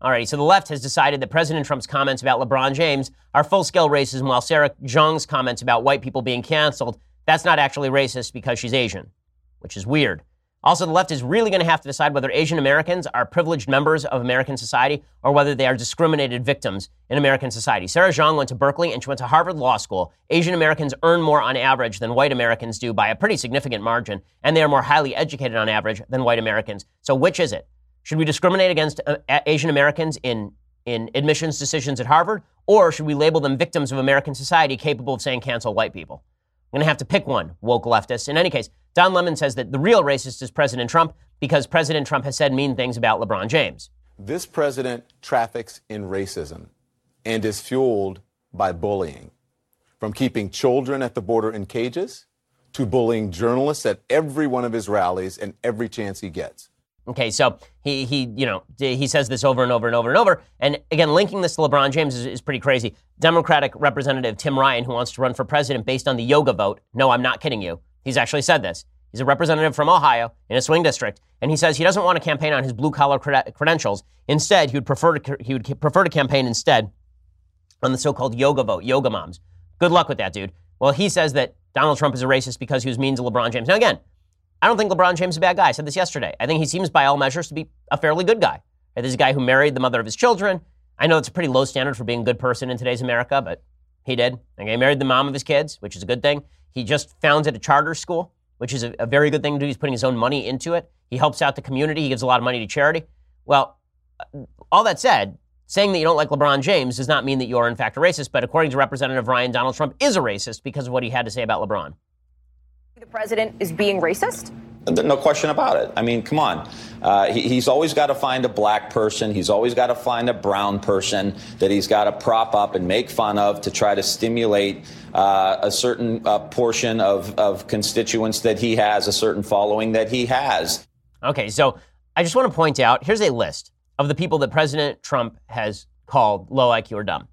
Alrighty, so the left has decided that President Trump's comments about LeBron James are full scale racism, while Sarah Jeong's comments about white people being canceled, that's not actually racist because she's Asian, which is weird. Also, the left is really going to have to decide whether Asian Americans are privileged members of American society or whether they are discriminated victims in American society. Sarah Jeong went to Berkeley and she went to Harvard Law School. Asian Americans earn more on average than white Americans do by a pretty significant margin, and they are more highly educated on average than white Americans. So, which is it? Should we discriminate against uh, Asian Americans in, in admissions decisions at Harvard, or should we label them victims of American society capable of saying cancel white people? I'm going to have to pick one, woke leftists. In any case, Don Lemon says that the real racist is President Trump because President Trump has said mean things about LeBron James. This president traffics in racism and is fueled by bullying. From keeping children at the border in cages to bullying journalists at every one of his rallies and every chance he gets. Okay, so he he you know he says this over and over and over and over, and again linking this to LeBron James is, is, pretty crazy. Democratic Representative Tim Ryan, who wants to run for president based on the yoga vote. No, I'm not kidding you. He's actually said this. He's a representative from Ohio in a swing district, and he says he doesn't want to campaign on his blue collar cred- credentials. Instead, he would prefer to he would prefer to campaign instead on the so-called yoga vote, yoga moms. Good luck with that, dude. Well, he says that Donald Trump is a racist because he was mean to LeBron James. Now, again, I don't think LeBron James is a bad guy. I said this yesterday. I think he seems, by all measures, to be a fairly good guy. Right? This is a guy who married the mother of his children. I know it's a pretty low standard for being a good person in today's America, but he did. Okay, he married the mom of his kids, which is a good thing. He just founded a charter school, which is a, a very good thing to do. He's putting his own money into it. He helps out the community. He gives a lot of money to charity. Well, uh, all that said, saying that you don't like LeBron James does not mean that you are in fact a racist. But according to Representative Ryan, Donald Trump is a racist because of what he had to say about LeBron. The president is being racist? No question about it. I mean, come on. Uh, he, he's always got to find a black person. He's always got to find a brown person that he's got to prop up and make fun of to try to stimulate uh, a certain uh, portion of, of constituents that he has, a certain following that he has. Okay, so I just want to point out here's a list of the people that President Trump has called low IQ or dumb.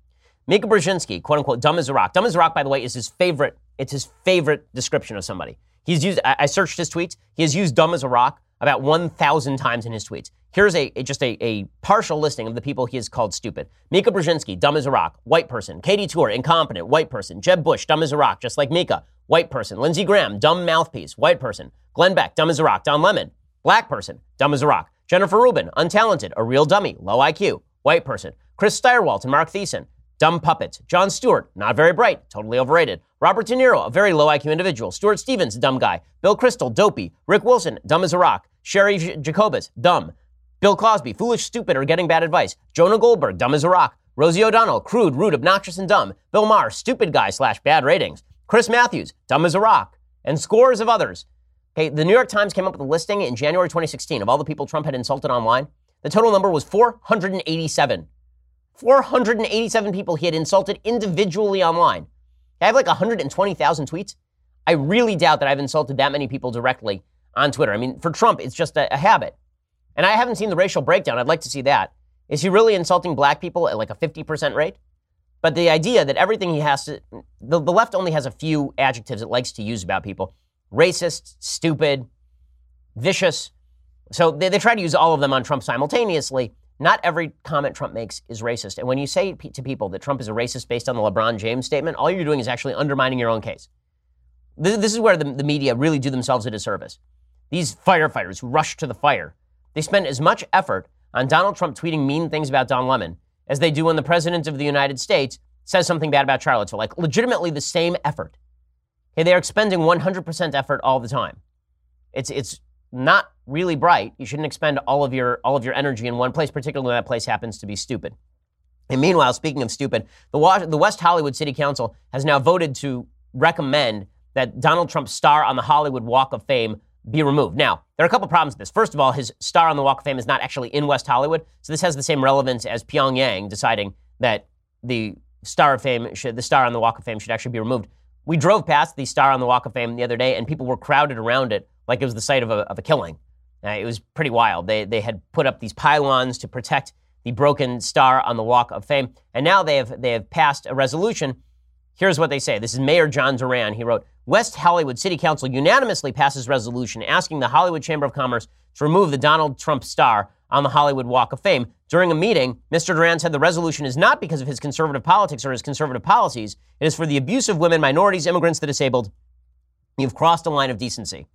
Mika Brzezinski, quote unquote, dumb as a rock. Dumb as a rock, by the way, is his favorite. It's his favorite description of somebody. He's used, I, searched his tweets. He has used dumb as a rock about 1,000 times in his tweets. Here's a, a just a, a, partial listing of the people he has called stupid. Mika Brzezinski, dumb as a rock, white person. Katy Tur, incompetent, white person. Jeb Bush, dumb as a rock, just like Mika, white person. Lindsey Graham, dumb mouthpiece, white person. Glenn Beck, dumb as a rock. Don Lemon, black person, dumb as a rock. Jennifer Rubin, untalented, a real dummy, low IQ, white person. Chris Stirewalt and Mark Thiessen, dumb puppets. Jon Stewart, not very bright, totally overrated. Robert De Niro, a very low IQ individual. Stuart Stevens, dumb guy. Bill Kristol, dopey. Rick Wilson, dumb as a rock. Cheri J- Jacobus, dumb. Bill Cosby, foolish, stupid, or getting bad advice. Jonah Goldberg, dumb as a rock. Rosie O'Donnell, crude, rude, obnoxious, and dumb. Bill Maher, stupid guy slash bad ratings. Chris Matthews, dumb as a rock. And scores of others. Okay, the New York Times came up with a listing in January 2016 of all the people Trump had insulted online. The total number was 487. 487 people he had insulted individually online. I have like 120,000 tweets. I really doubt that I've insulted that many people directly on Twitter. I mean, for Trump, it's just a, a habit. And I haven't seen the racial breakdown. I'd like to see that. Is he really insulting black people at like a 50% rate? But the idea that everything he has to, the, the left only has a few adjectives it likes to use about people racist, stupid, vicious. So they, they try to use all of them on Trump simultaneously. Not every comment Trump makes is racist. And when you say to people that Trump is a racist based on the LeBron James statement, all you're doing is actually undermining your own case. This, is where the, the media really do themselves a disservice. These firefighters who rush to the fire, they spend as much effort on Donald Trump tweeting mean things about Don Lemon as they do when the President of the United States says something bad about Charlottesville. Like, legitimately the same effort. Okay, they are expending 100% effort all the time. It's, it's not really bright. You shouldn't expend all of your all of your energy in one place, particularly when that place happens to be stupid. And meanwhile, speaking of stupid, the, the West Hollywood City Council has now voted to recommend that Donald Trump's star on the Hollywood Walk of Fame be removed. Now, there are a couple problems with this. First of all, his star on the Walk of Fame is not actually in West Hollywood, so this has the same relevance as Pyongyang deciding that the star of fame should the star on the Walk of Fame should actually be removed. We drove past the star on the Walk of Fame the other day, and people were crowded around it like it was the site of a, of a killing. Uh, it was pretty wild. They, they had put up these pylons to protect the broken star on the Walk of Fame, and now they have, they have passed a resolution. Here's what they say. This is Mayor John Duran. He wrote, West Hollywood City Council unanimously passes resolution asking the Hollywood Chamber of Commerce to remove the Donald Trump star on the Hollywood Walk of Fame. During a meeting, Mr. Duran said the resolution is not because of his conservative politics or his conservative policies. It is for the abuse of women, minorities, immigrants, the disabled. You've crossed a line of decency.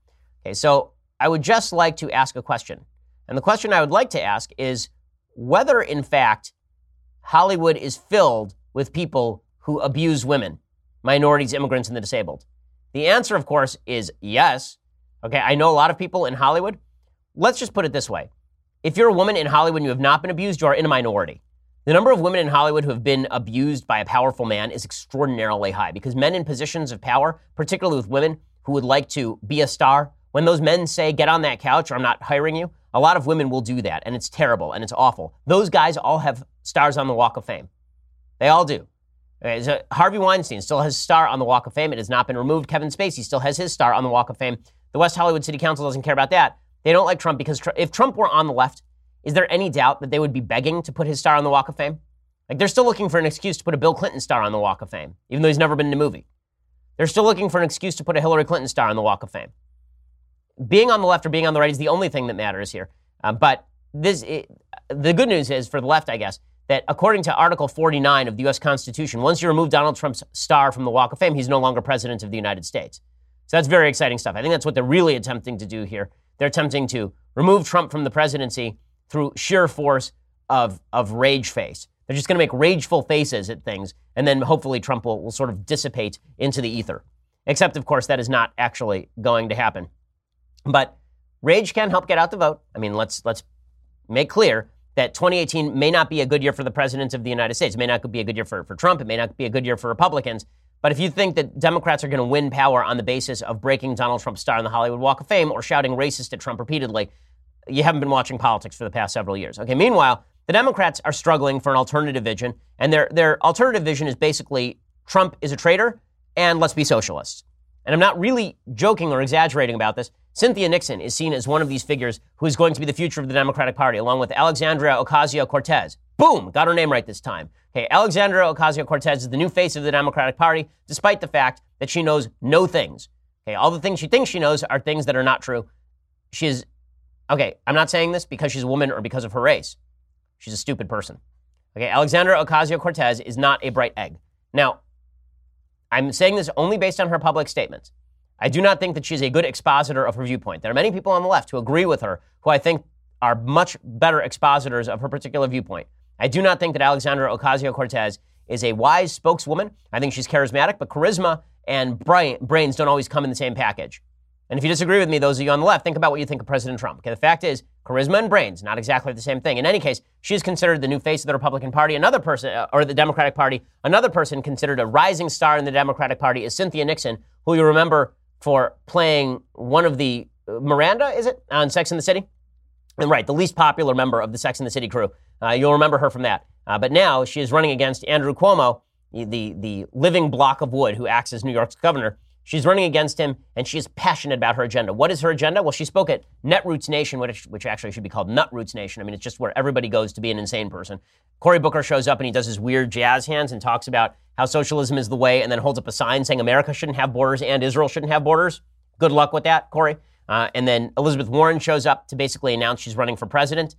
Okay, so I would just like to ask a question. And the question I would like to ask is whether, in fact, Hollywood is filled with people who abuse women, minorities, immigrants, and the disabled. The answer, of course, is yes. Okay, I know a lot of people in Hollywood. Let's just put it this way if you're a woman in Hollywood and you have not been abused, you are in a minority. The number of women in Hollywood who have been abused by a powerful man is extraordinarily high because men in positions of power, particularly with women who would like to be a star, when those men say, get on that couch or I'm not hiring you, a lot of women will do that. And it's terrible and it's awful. Those guys all have stars on the Walk of Fame. They all do. Okay, so Harvey Weinstein still has a star on the Walk of Fame. It has not been removed. Kevin Spacey still has his star on the Walk of Fame. The West Hollywood City Council doesn't care about that. They don't like Trump because tr- if Trump were on the left, is there any doubt that they would be begging to put his star on the Walk of Fame? Like they're still looking for an excuse to put a Bill Clinton star on the Walk of Fame, even though he's never been in a movie. They're still looking for an excuse to put a Hillary Clinton star on the Walk of Fame being on the left or being on the right is the only thing that matters here. Um, but this, it, the good news is for the left, I guess, that according to Article 49 of the U.S. Constitution, once you remove Donald Trump's star from the Walk of Fame, he's no longer president of the United States. So that's very exciting stuff. I think that's what they're really attempting to do here. They're attempting to remove Trump from the presidency through sheer force of, of rage face. They're just going to make rageful faces at things, and then hopefully Trump will, will sort of dissipate into the ether. Except, of course, that is not actually going to happen. But rage can help get out the vote. I mean, let's let's make clear that 2018 may not be a good year for the president of the United States. It may not be a good year for, for Trump. It may not be a good year for Republicans. But if you think that Democrats are going to win power on the basis of breaking Donald Trump's star on the Hollywood Walk of Fame or shouting racist at Trump repeatedly, you haven't been watching politics for the past several years. Okay. Meanwhile, the Democrats are struggling for an alternative vision, and their their alternative vision is basically Trump is a traitor and let's be socialists. And I'm not really joking or exaggerating about this. Cynthia Nixon is seen as one of these figures who is going to be the future of the Democratic Party, along with Alexandria Ocasio Cortez. Boom! Got her name right this time. Okay, Alexandria Ocasio Cortez is the new face of the Democratic Party, despite the fact that she knows no things. Okay, all the things she thinks she knows are things that are not true. She is, okay, I'm not saying this because she's a woman or because of her race. She's a stupid person. Okay, Alexandria Ocasio Cortez is not a bright egg. Now, I'm saying this only based on her public statements. I do not think that she's a good expositor of her viewpoint. There are many people on the left who agree with her who I think are much better expositors of her particular viewpoint. I do not think that Alexandra Ocasio Cortez is a wise spokeswoman. I think she's charismatic, but charisma and brain, brains don't always come in the same package. And if you disagree with me, those of you on the left, think about what you think of President Trump. Okay, the fact is, charisma and brains, not exactly the same thing. In any case, she is considered the new face of the Republican Party. Another person, uh, or the Democratic Party, another person considered a rising star in the Democratic Party is Cynthia Nixon, who you remember for playing one of the uh, Miranda, is it, on Sex and the City? And right, the least popular member of the Sex and the City crew. Uh, you'll remember her from that. Uh, but now she is running against Andrew Cuomo, the, the living block of wood who acts as New York's governor. She's running against him, and she is passionate about her agenda. What is her agenda? Well, she spoke at Netroots Nation, which, which actually should be called Nutroots Nation. I mean, it's just where everybody goes to be an insane person. Cory Booker shows up and he does his weird jazz hands and talks about how socialism is the way, and then holds up a sign saying America shouldn't have borders and Israel shouldn't have borders. Good luck with that, Cory. Uh, and then Elizabeth Warren shows up to basically announce she's running for president.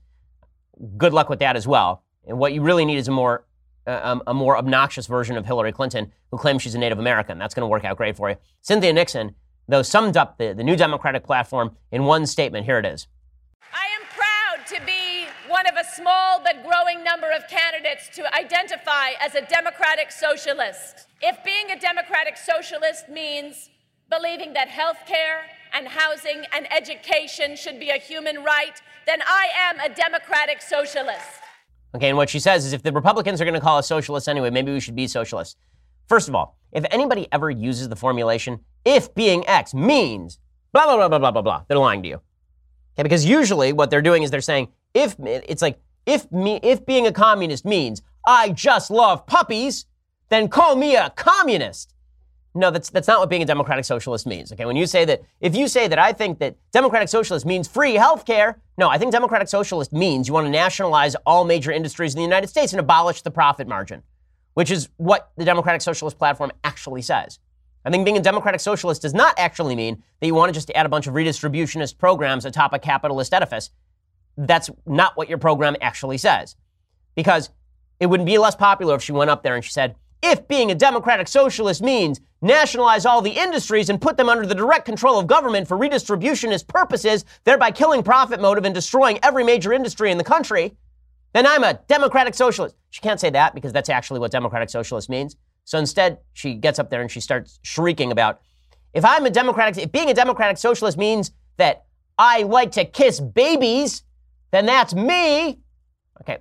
Good luck with that as well. And what you really need is a more um, a more obnoxious version of Hillary Clinton who claims she's a Native American. That's going to work out great for you. Cynthia Nixon, though, summed up the, the new Democratic platform in one statement. Here it is. I am proud to be one of a small but growing number of candidates to identify as a democratic socialist. If being a democratic socialist means believing that health care and housing and education should be a human right, then I am a democratic socialist. Okay, and what she says is if the Republicans are going to call us socialists anyway, maybe we should be socialists. First of all, if anybody ever uses the formulation, if being X means blah, blah, blah, blah, blah, blah, blah, they're lying to you. Okay, because usually what they're doing is they're saying, if it's like, if me, if being a communist means I just love puppies, then call me a communist. No, that's, that's not what being a democratic socialist means. Okay, when you say that, if you say that I think that democratic socialist means free health care, no, I think democratic socialist means you want to nationalize all major industries in the United States and abolish the profit margin, which is what the democratic socialist platform actually says. I think being a democratic socialist does not actually mean that you want to just add a bunch of redistributionist programs atop a capitalist edifice. That's not what your program actually says. Because it wouldn't be less popular if she went up there and she said, if being a democratic socialist means nationalize all the industries and put them under the direct control of government for redistributionist purposes, thereby killing profit motive and destroying every major industry in the country, then I'm a democratic socialist. She can't say that because that's actually what democratic socialist means. So instead, she gets up there and she starts shrieking about if I'm a democratic, if being a democratic socialist means that I like to kiss babies, then that's me. Okay.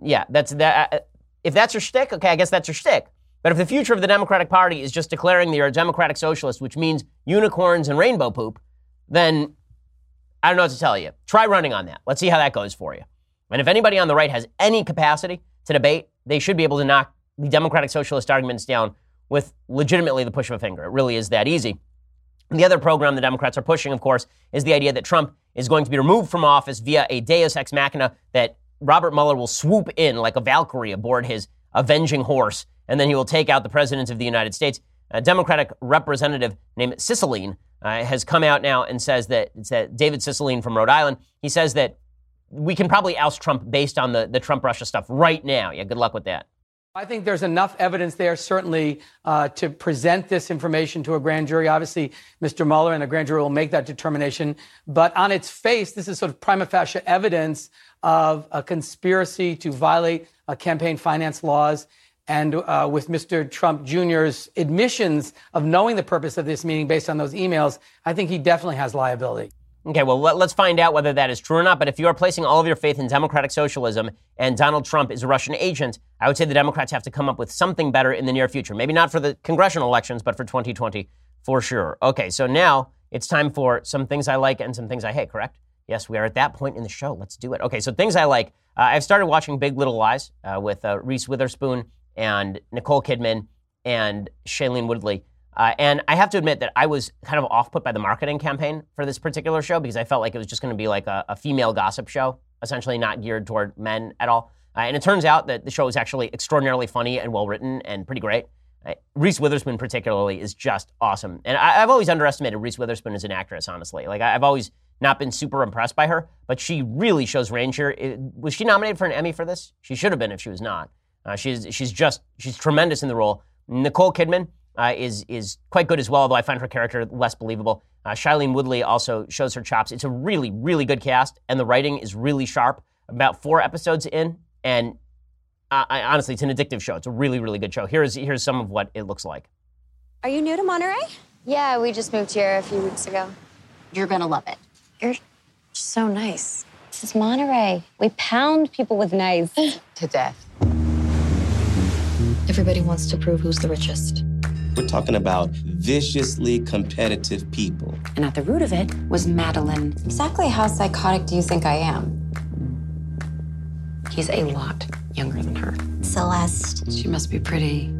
Yeah, that's that. Uh, If that's your shtick, okay, I guess that's your shtick. But if the future of the Democratic Party is just declaring that you're a democratic socialist, which means unicorns and rainbow poop, then I don't know what to tell you. Try running on that. Let's see how that goes for you. And if anybody on the right has any capacity to debate, they should be able to knock the democratic socialist arguments down with legitimately the push of a finger. It really is that easy. The other program the Democrats are pushing, of course, is the idea that Trump is going to be removed from office via a deus ex machina that Robert Mueller will swoop in like a Valkyrie aboard his avenging horse, and then he will take out the president of the United States. A Democratic representative named Cicilline uh, has come out now and says that that David Cicilline from Rhode Island. He says that we can probably oust Trump based on the, the Trump Russia stuff right now. Yeah, good luck with that. I think there's enough evidence there, certainly, uh, to present this information to a grand jury. Obviously, Mr. Mueller and the grand jury will make that determination. But on its face, this is sort of prima facie evidence of a conspiracy to violate uh, campaign finance laws. And uh, with Mr. Trump Jr.'s admissions of knowing the purpose of this meeting based on those emails, I think he definitely has liability. Okay, well, let, us find out whether that is true or not. But if you are placing all of your faith in democratic socialism and Donald Trump is a Russian agent, I would say the Democrats have to come up with something better in the near future. Maybe not for the congressional elections, but for 2020 for sure. Okay, so now it's time for some things I like and some things I hate, correct? Yes, we are at that point in the show. Let's do it. Okay, so things I like. Uh, I've started watching Big Little Lies uh, with uh, Reese Witherspoon and Nicole Kidman and Shailene Woodley. Uh, and I have to admit that I was kind of off put by the marketing campaign for this particular show because I felt like it was just going to be like a, a, female gossip show, essentially not geared toward men at all. Uh, and it turns out that the show is actually extraordinarily funny and well written and pretty great. Uh, Reese Witherspoon, particularly, is just awesome. And I, have always underestimated Reese Witherspoon as an actress, honestly. Like, I, I've always not been super impressed by her, but she really shows range here. It, was she nominated for an Emmy for this? She should have been if she was not. Uh, she's, she's just, she's tremendous in the role. Nicole Kidman, uh, is is quite good as well, although I find her character less believable. Uh, Shailene Woodley also shows her chops. It's a really, really good cast, and the writing is really sharp. About four episodes in, and I, I, honestly, it's an addictive show. It's a really, really good show. Here's here's some of what it looks like. Are you new to Monterey? Yeah, we just moved here a few weeks ago. You're gonna love it. You're so nice. This is Monterey. We pound people with knives to death. Everybody wants to prove who's the richest. We're talking about viciously competitive people. And at the root of it was Madeline. Exactly how psychotic do you think I am? He's a lot younger than her. Celeste. She must be pretty,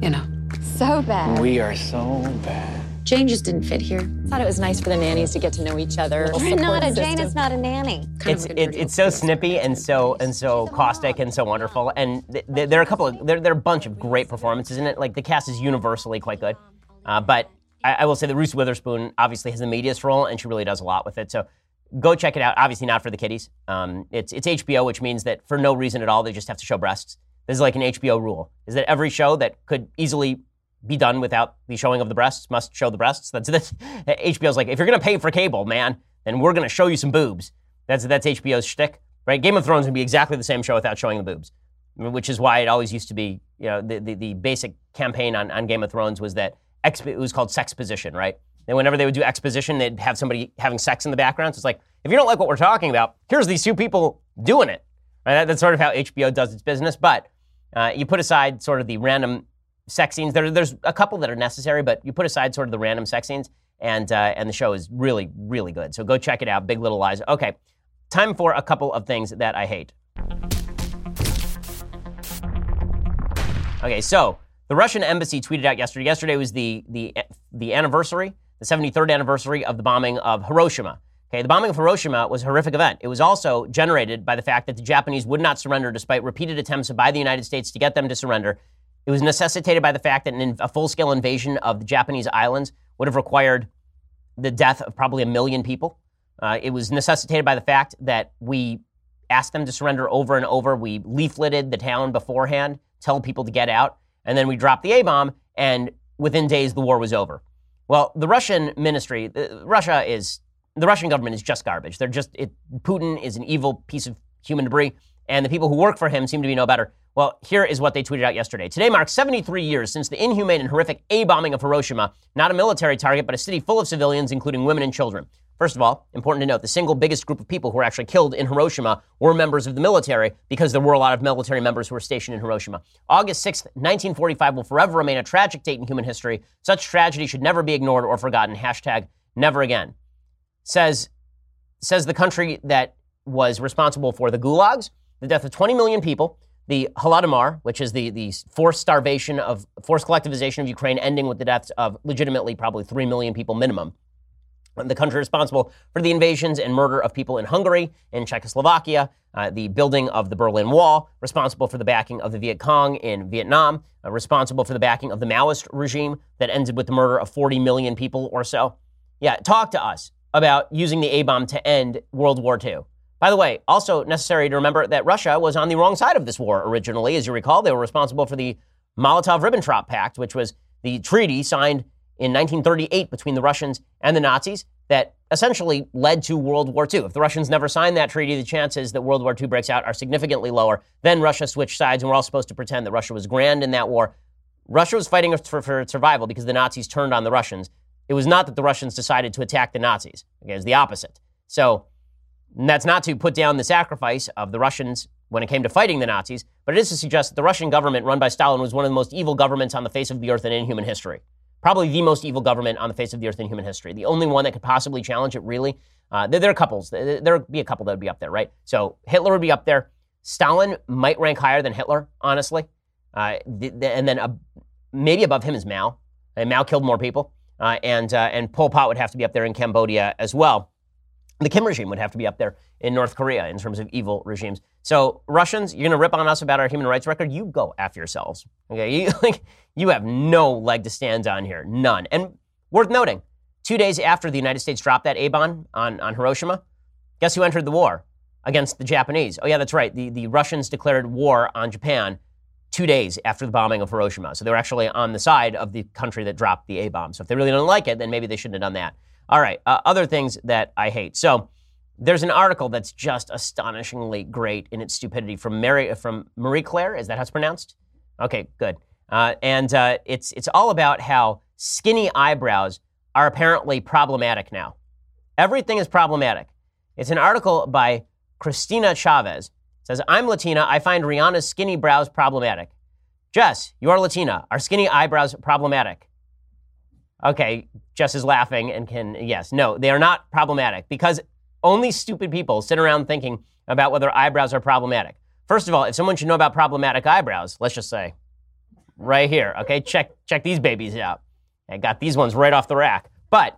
you know. So bad. We are so bad. Jane just didn't fit here. I thought it was nice for the nannies to get to know each other. not a Jane is not a nanny. Kind it's it, it's so snippy and so and so caustic and so wonderful. And th- th- there are a couple of there, there are a bunch of great performances in it. Like the cast is universally quite good. Uh, but I, I, will say that Reese Witherspoon obviously has the media's role and she really does a lot with it. So go check it out. Obviously not for the kiddies. Um, it's it's HBO, which means that for no reason at all they just have to show breasts. This is like an HBO rule: is that every show that could easily be done without the showing of the breasts must show the breasts. That's that's HBO's like if you're gonna pay for cable, man, then we're gonna show you some boobs. That's that's HBO's shtick, right? Game of Thrones would be exactly the same show without showing the boobs, which is why it always used to be. You know, the the, the basic campaign on, on Game of Thrones was that exp- it was called sex position, right? And whenever they would do exposition, they'd have somebody having sex in the background. So it's like if you don't like what we're talking about, here's these two people doing it. Right? That, that's sort of how HBO does its business, but. Uh, you put aside sort of the random sex scenes. There, there's a couple that are necessary, but you put aside sort of the random sex scenes, and uh, and the show is really, really good. So go check it out. Big Little Lies. Okay, time for a couple of things that I hate. Okay, so the Russian embassy tweeted out yesterday. Yesterday was the the the anniversary, the 73rd anniversary of the bombing of Hiroshima. Okay, the bombing of Hiroshima was a horrific event. It was also generated by the fact that the Japanese would not surrender despite repeated attempts by the United States to get them to surrender. It was necessitated by the fact that a full scale invasion of the Japanese islands would have required the death of probably a million people. Uh, it was necessitated by the fact that we asked them to surrender over and over. We leafleted the town beforehand, told people to get out, and then we dropped the A bomb, and within days the war was over. Well, the Russian ministry, uh, Russia is, the Russian government is just garbage. They're just, it, Putin is an evil piece of human debris, and the people who work for him seem to be no better. Well, here is what they tweeted out yesterday. Today marks 73 years since the inhumane and horrific A bombing of Hiroshima, not a military target, but a city full of civilians, including women and children. First of all, important to note, the single biggest group of people who were actually killed in Hiroshima were members of the military because there were a lot of military members who were stationed in Hiroshima. August 6th, 1945 will forever remain a tragic date in human history. Such tragedy should never be ignored or forgotten. Hashtag never again. Says, says the country that was responsible for the gulags, the death of 20 million people, the Holodomor, which is the, the forced starvation of forced collectivization of Ukraine, ending with the deaths of legitimately probably 3 million people minimum. The country responsible for the invasions and murder of people in Hungary and Czechoslovakia, uh, the building of the Berlin Wall, responsible for the backing of the Viet Cong in Vietnam, uh, responsible for the backing of the Maoist regime that ended with the murder of 40 million people or so. Yeah, talk to us about using the A bomb to end World War II. By the way, also necessary to remember that Russia was on the wrong side of this war originally. As you recall, they were responsible for the Molotov Ribbentrop Pact, which was the treaty signed in 1938 between the Russians and the Nazis that essentially led to World War II. If the Russians never signed that treaty, the chances that World War II breaks out are significantly lower. Then Russia switched sides, and we're all supposed to pretend that Russia was grand in that war. Russia was fighting for, for survival because the Nazis turned on the Russians. It was not that the Russians decided to attack the Nazis. It was the opposite. So and that's not to put down the sacrifice of the Russians when it came to fighting the Nazis, but it is to suggest that the Russian government run by Stalin was one of the most evil governments on the face of the earth and in human history. Probably the most evil government on the face of the earth in human history. The only one that could possibly challenge it, really. Uh, there, there, are couples. There, would be a couple that would be up there, right? So Hitler would be up there. Stalin might rank higher than Hitler, honestly. Uh, and then uh, maybe above him is Mao. And Mao killed more people. Uh, and, uh, and Pol Pot would have to be up there in Cambodia as well. The Kim regime would have to be up there in North Korea in terms of evil regimes. So Russians, you're going to rip on us about our human rights record. You go after yourselves. Okay, you like you have no leg to stand on here, none. And worth noting, two days after the United States dropped that A bomb on, on Hiroshima, guess who entered the war against the Japanese? Oh yeah, that's right. The the Russians declared war on Japan two days after the bombing of Hiroshima. So they were actually on the side of the country that dropped the A bomb. So if they really don't like it, then maybe they shouldn't have done that. All right, uh, other things that I hate. So there's an article that's just astonishingly great in its stupidity from Mary from Marie Claire. Is that how it's pronounced? Okay, good. Uh, and uh, it's it's all about how skinny eyebrows are apparently problematic now. Everything is problematic. It's an article by Christina Chavez. It says, "I'm Latina. I find Rihanna's skinny brows problematic." Jess, you are Latina. Are skinny eyebrows problematic? Okay, Jess is laughing and can yes, no, they are not problematic because only stupid people sit around thinking about whether eyebrows are problematic. First of all, if someone should know about problematic eyebrows, let's just say, right here, okay, check check these babies out. I got these ones right off the rack. But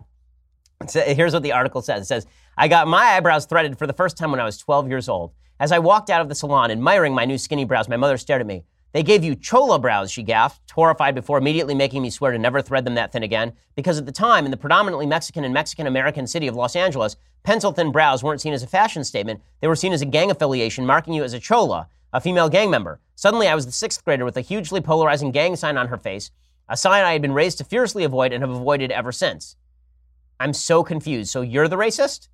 here's what the article says. It says, I got my eyebrows threaded for the first time when I was 12 years old. As I walked out of the salon admiring my new skinny brows, my mother stared at me. They gave you chola brows, she gasped, horrified before immediately making me swear to never thread them that thin again. Because at the time, in the predominantly Mexican and Mexican American city of Los Angeles, pencil thin brows weren't seen as a fashion statement. They were seen as a gang affiliation, marking you as a chola, a female gang member. Suddenly, I was the sixth grader with a hugely polarizing gang sign on her face, a sign I had been raised to fiercely avoid and have avoided ever since. I'm so confused. So you're the racist?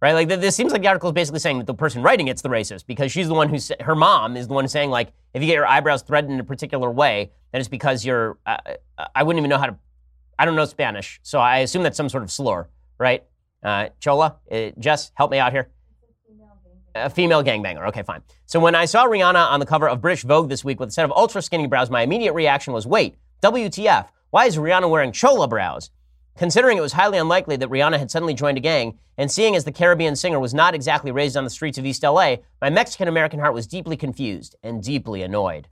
Right? Like this seems like the article is basically saying that the person writing it's the racist because she's the one who's her mom is the one saying like if you get your eyebrows threaded in a particular way, then it's because you're. Uh, uh, I wouldn't even know how to. I don't know Spanish, so I assume that's some sort of slur, right? Uh, Chola, uh, Jess, help me out here. A female gangbanger. Okay, fine. So when I saw Rihanna on the cover of British Vogue this week with a set of ultra skinny brows, my immediate reaction was, "Wait, WTF? Why is Rihanna wearing chola brows?" Considering it was highly unlikely that Rihanna had suddenly joined a gang, and seeing as the Caribbean singer was not exactly raised on the streets of East LA, my Mexican American heart was deeply confused and deeply annoyed.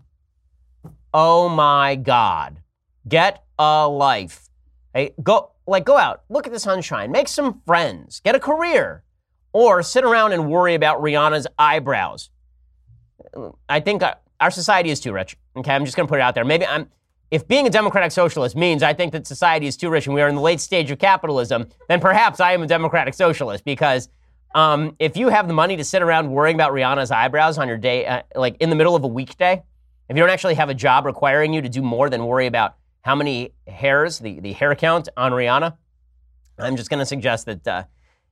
Oh my God. Get a life. Hey, go like go out, look at the sunshine, make some friends, get a career, or sit around and worry about Rihanna's eyebrows. I think our, society is too rich. Okay, I'm just gonna put it out there. Maybe I'm if being a democratic socialist means I think that society is too rich and we are in the late stage of capitalism, then perhaps I am a democratic socialist because um, if you have the money to sit around worrying about Rihanna's eyebrows on your day, uh, like in the middle of a weekday, if you don't actually have a job requiring you to do more than worry about how many hairs, the, the hair count on Rihanna, I'm just going to suggest that uh,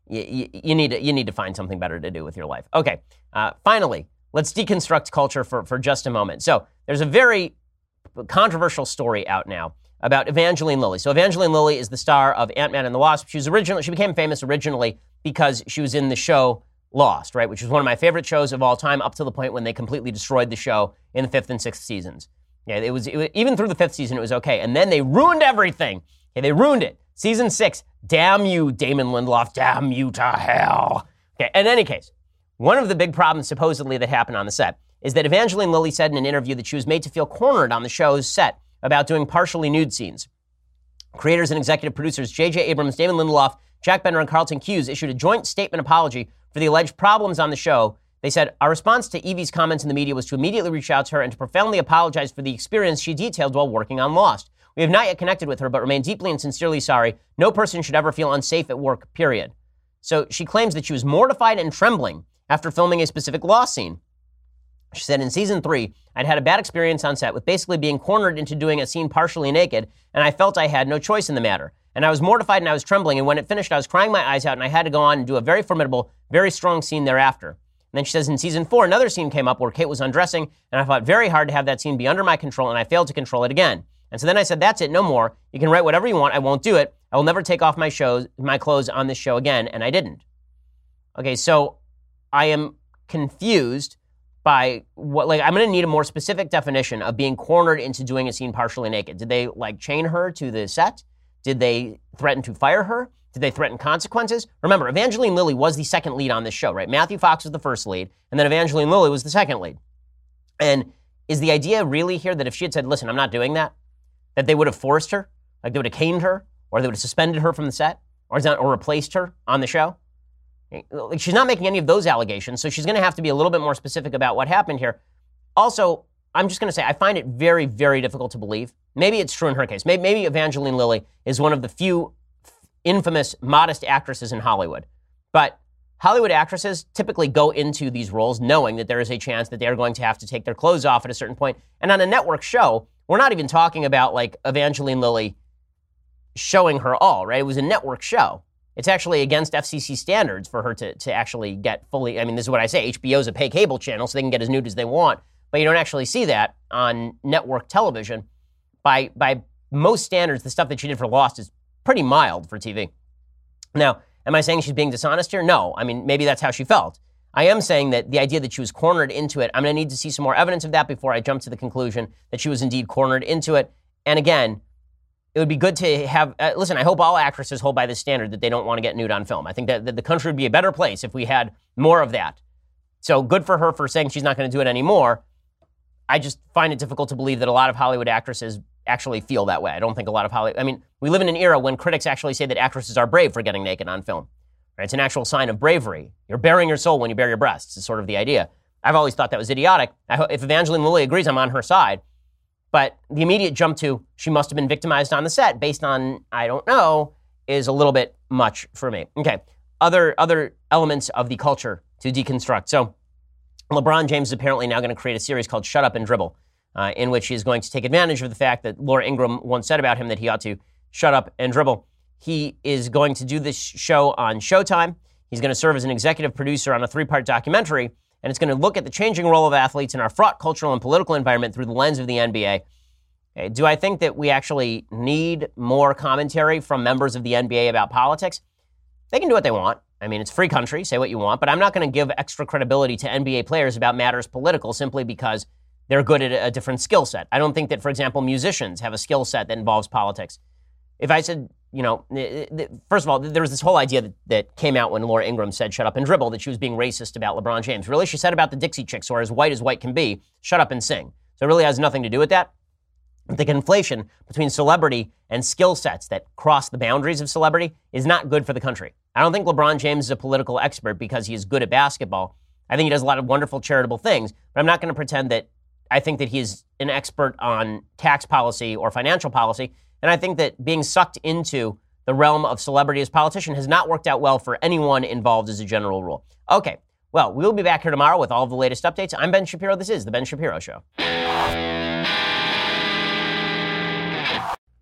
you, you, need to, you need to find something better to do with your life. Okay, uh, finally, let's deconstruct culture for, for just a moment. So there's a very controversial story out now about Evangeline Lilly. So Evangeline Lilly is the star of Ant-Man and the Wasp. She was originally she became famous originally because she was in the show Lost, right, which was one of my favorite shows of all time up to the point when they completely destroyed the show in the 5th and 6th seasons. Yeah, it was, it was even through the 5th season it was okay. And then they ruined everything. Okay, they ruined it. Season 6, damn you Damon Lindelof, damn you to hell. Okay, in any case, one of the big problems supposedly that happened on the set is that Evangeline Lilly said in an interview that she was made to feel cornered on the show's set about doing partially nude scenes. Creators and executive producers J.J. Abrams, Damon Lindelof, Jack Bender, and Carlton Cuse issued a joint statement apology for the alleged problems on the show. They said, Our response to Evie's comments in the media was to immediately reach out to her and to profoundly apologize for the experience she detailed while working on Lost. We have not yet connected with her, but remain deeply and sincerely sorry. No person should ever feel unsafe at work, period. So she claims that she was mortified and trembling after filming a specific Lost scene. She said, in season three, I'd had a bad experience on set with basically being cornered into doing a scene partially naked, and I felt I had no choice in the matter. And I was mortified and I was trembling, and when it finished, I was crying my eyes out, and I had to go on and do a very formidable, very strong scene thereafter. And then she says, in season four, another scene came up where Kate was undressing, and I fought very hard to have that scene be under my control, and I failed to control it again. And so then I said, that's it, no more. You can write whatever you want. I won't do it. I will never take off my shows, my clothes on this show again, and I didn't. Okay, so I am confused by what like I'm going to need a more specific definition of being cornered into doing a scene partially naked. Did they like chain her to the set? Did they threaten to fire her? Did they threaten consequences? Remember, Evangeline Lilly was the second lead on this show, right? Matthew Fox was the first lead, and then Evangeline Lilly was the second lead. And is the idea really here that if she had said, "Listen, I'm not doing that," that they would have forced her, like they would have caned her, or they would have suspended her from the set, or, or replaced her on the show? She's not making any of those allegations, so she's going to have to be a little bit more specific about what happened here. Also, I'm just going to say I find it very, very difficult to believe. Maybe it's true in her case. Maybe, maybe Evangeline Lilly is one of the few infamous, modest actresses in Hollywood. But Hollywood actresses typically go into these roles knowing that there is a chance that they're going to have to take their clothes off at a certain point. And on a network show, we're not even talking about like Evangeline Lilly showing her all, right? It was a network show. It's actually against FCC standards for her to, to actually get fully. I mean, this is what I say HBO is a pay cable channel, so they can get as nude as they want, but you don't actually see that on network television. By, by most standards, the stuff that she did for Lost is pretty mild for TV. Now, am I saying she's being dishonest here? No. I mean, maybe that's how she felt. I am saying that the idea that she was cornered into it, I'm going to need to see some more evidence of that before I jump to the conclusion that she was indeed cornered into it. And again, it would be good to have. Uh, listen, I hope all actresses hold by the standard that they don't want to get nude on film. I think that, that the country would be a better place if we had more of that. So good for her for saying she's not going to do it anymore. I just find it difficult to believe that a lot of Hollywood actresses actually feel that way. I don't think a lot of Hollywood. I mean, we live in an era when critics actually say that actresses are brave for getting naked on film. Right? It's an actual sign of bravery. You're baring your soul when you bare your breasts. Is sort of the idea. I've always thought that was idiotic. I, if Evangeline Lilly agrees, I'm on her side. But the immediate jump to she must have been victimized on the set based on I don't know is a little bit much for me. Okay. Other other elements of the culture to deconstruct. So LeBron James is apparently now going to create a series called Shut Up and Dribble, uh, in which he's going to take advantage of the fact that Laura Ingraham once said about him that he ought to shut up and dribble. He is going to do this show on Showtime. He's going to serve as an executive producer on a three part documentary and it's going to look at the changing role of athletes in our fraught cultural and political environment through the lens of the NBA. Okay, eh, do I think that we actually need more commentary from members of the NBA about politics? They can do what they want. I mean, it's free country, say what you want, but I'm not going to give extra credibility to NBA players about matters political simply because they're good at a different skill set. I don't think that, for example, musicians have a skill set that involves politics. If I said, you know, eh, eh, first of all, there was this whole idea that, that came out when Laura Ingraham said shut up and dribble that she was being racist about LeBron James. Really, she said about the Dixie Chicks, who are as white as white can be, shut up and sing. So it really has nothing to do with that. The conflation between celebrity and skill sets that cross the boundaries of celebrity is not good for the country. I don't think LeBron James is a political expert because he is good at basketball. I think he does a lot of wonderful charitable things, but I'm not going to pretend that I think that he's an expert on tax policy or financial policy. And I think that being sucked into the realm of celebrity as politician has not worked out well for anyone involved as a general rule. Okay, well, we'll be back here tomorrow with all of the latest updates. I'm Ben Shapiro. This is The Ben Shapiro Show.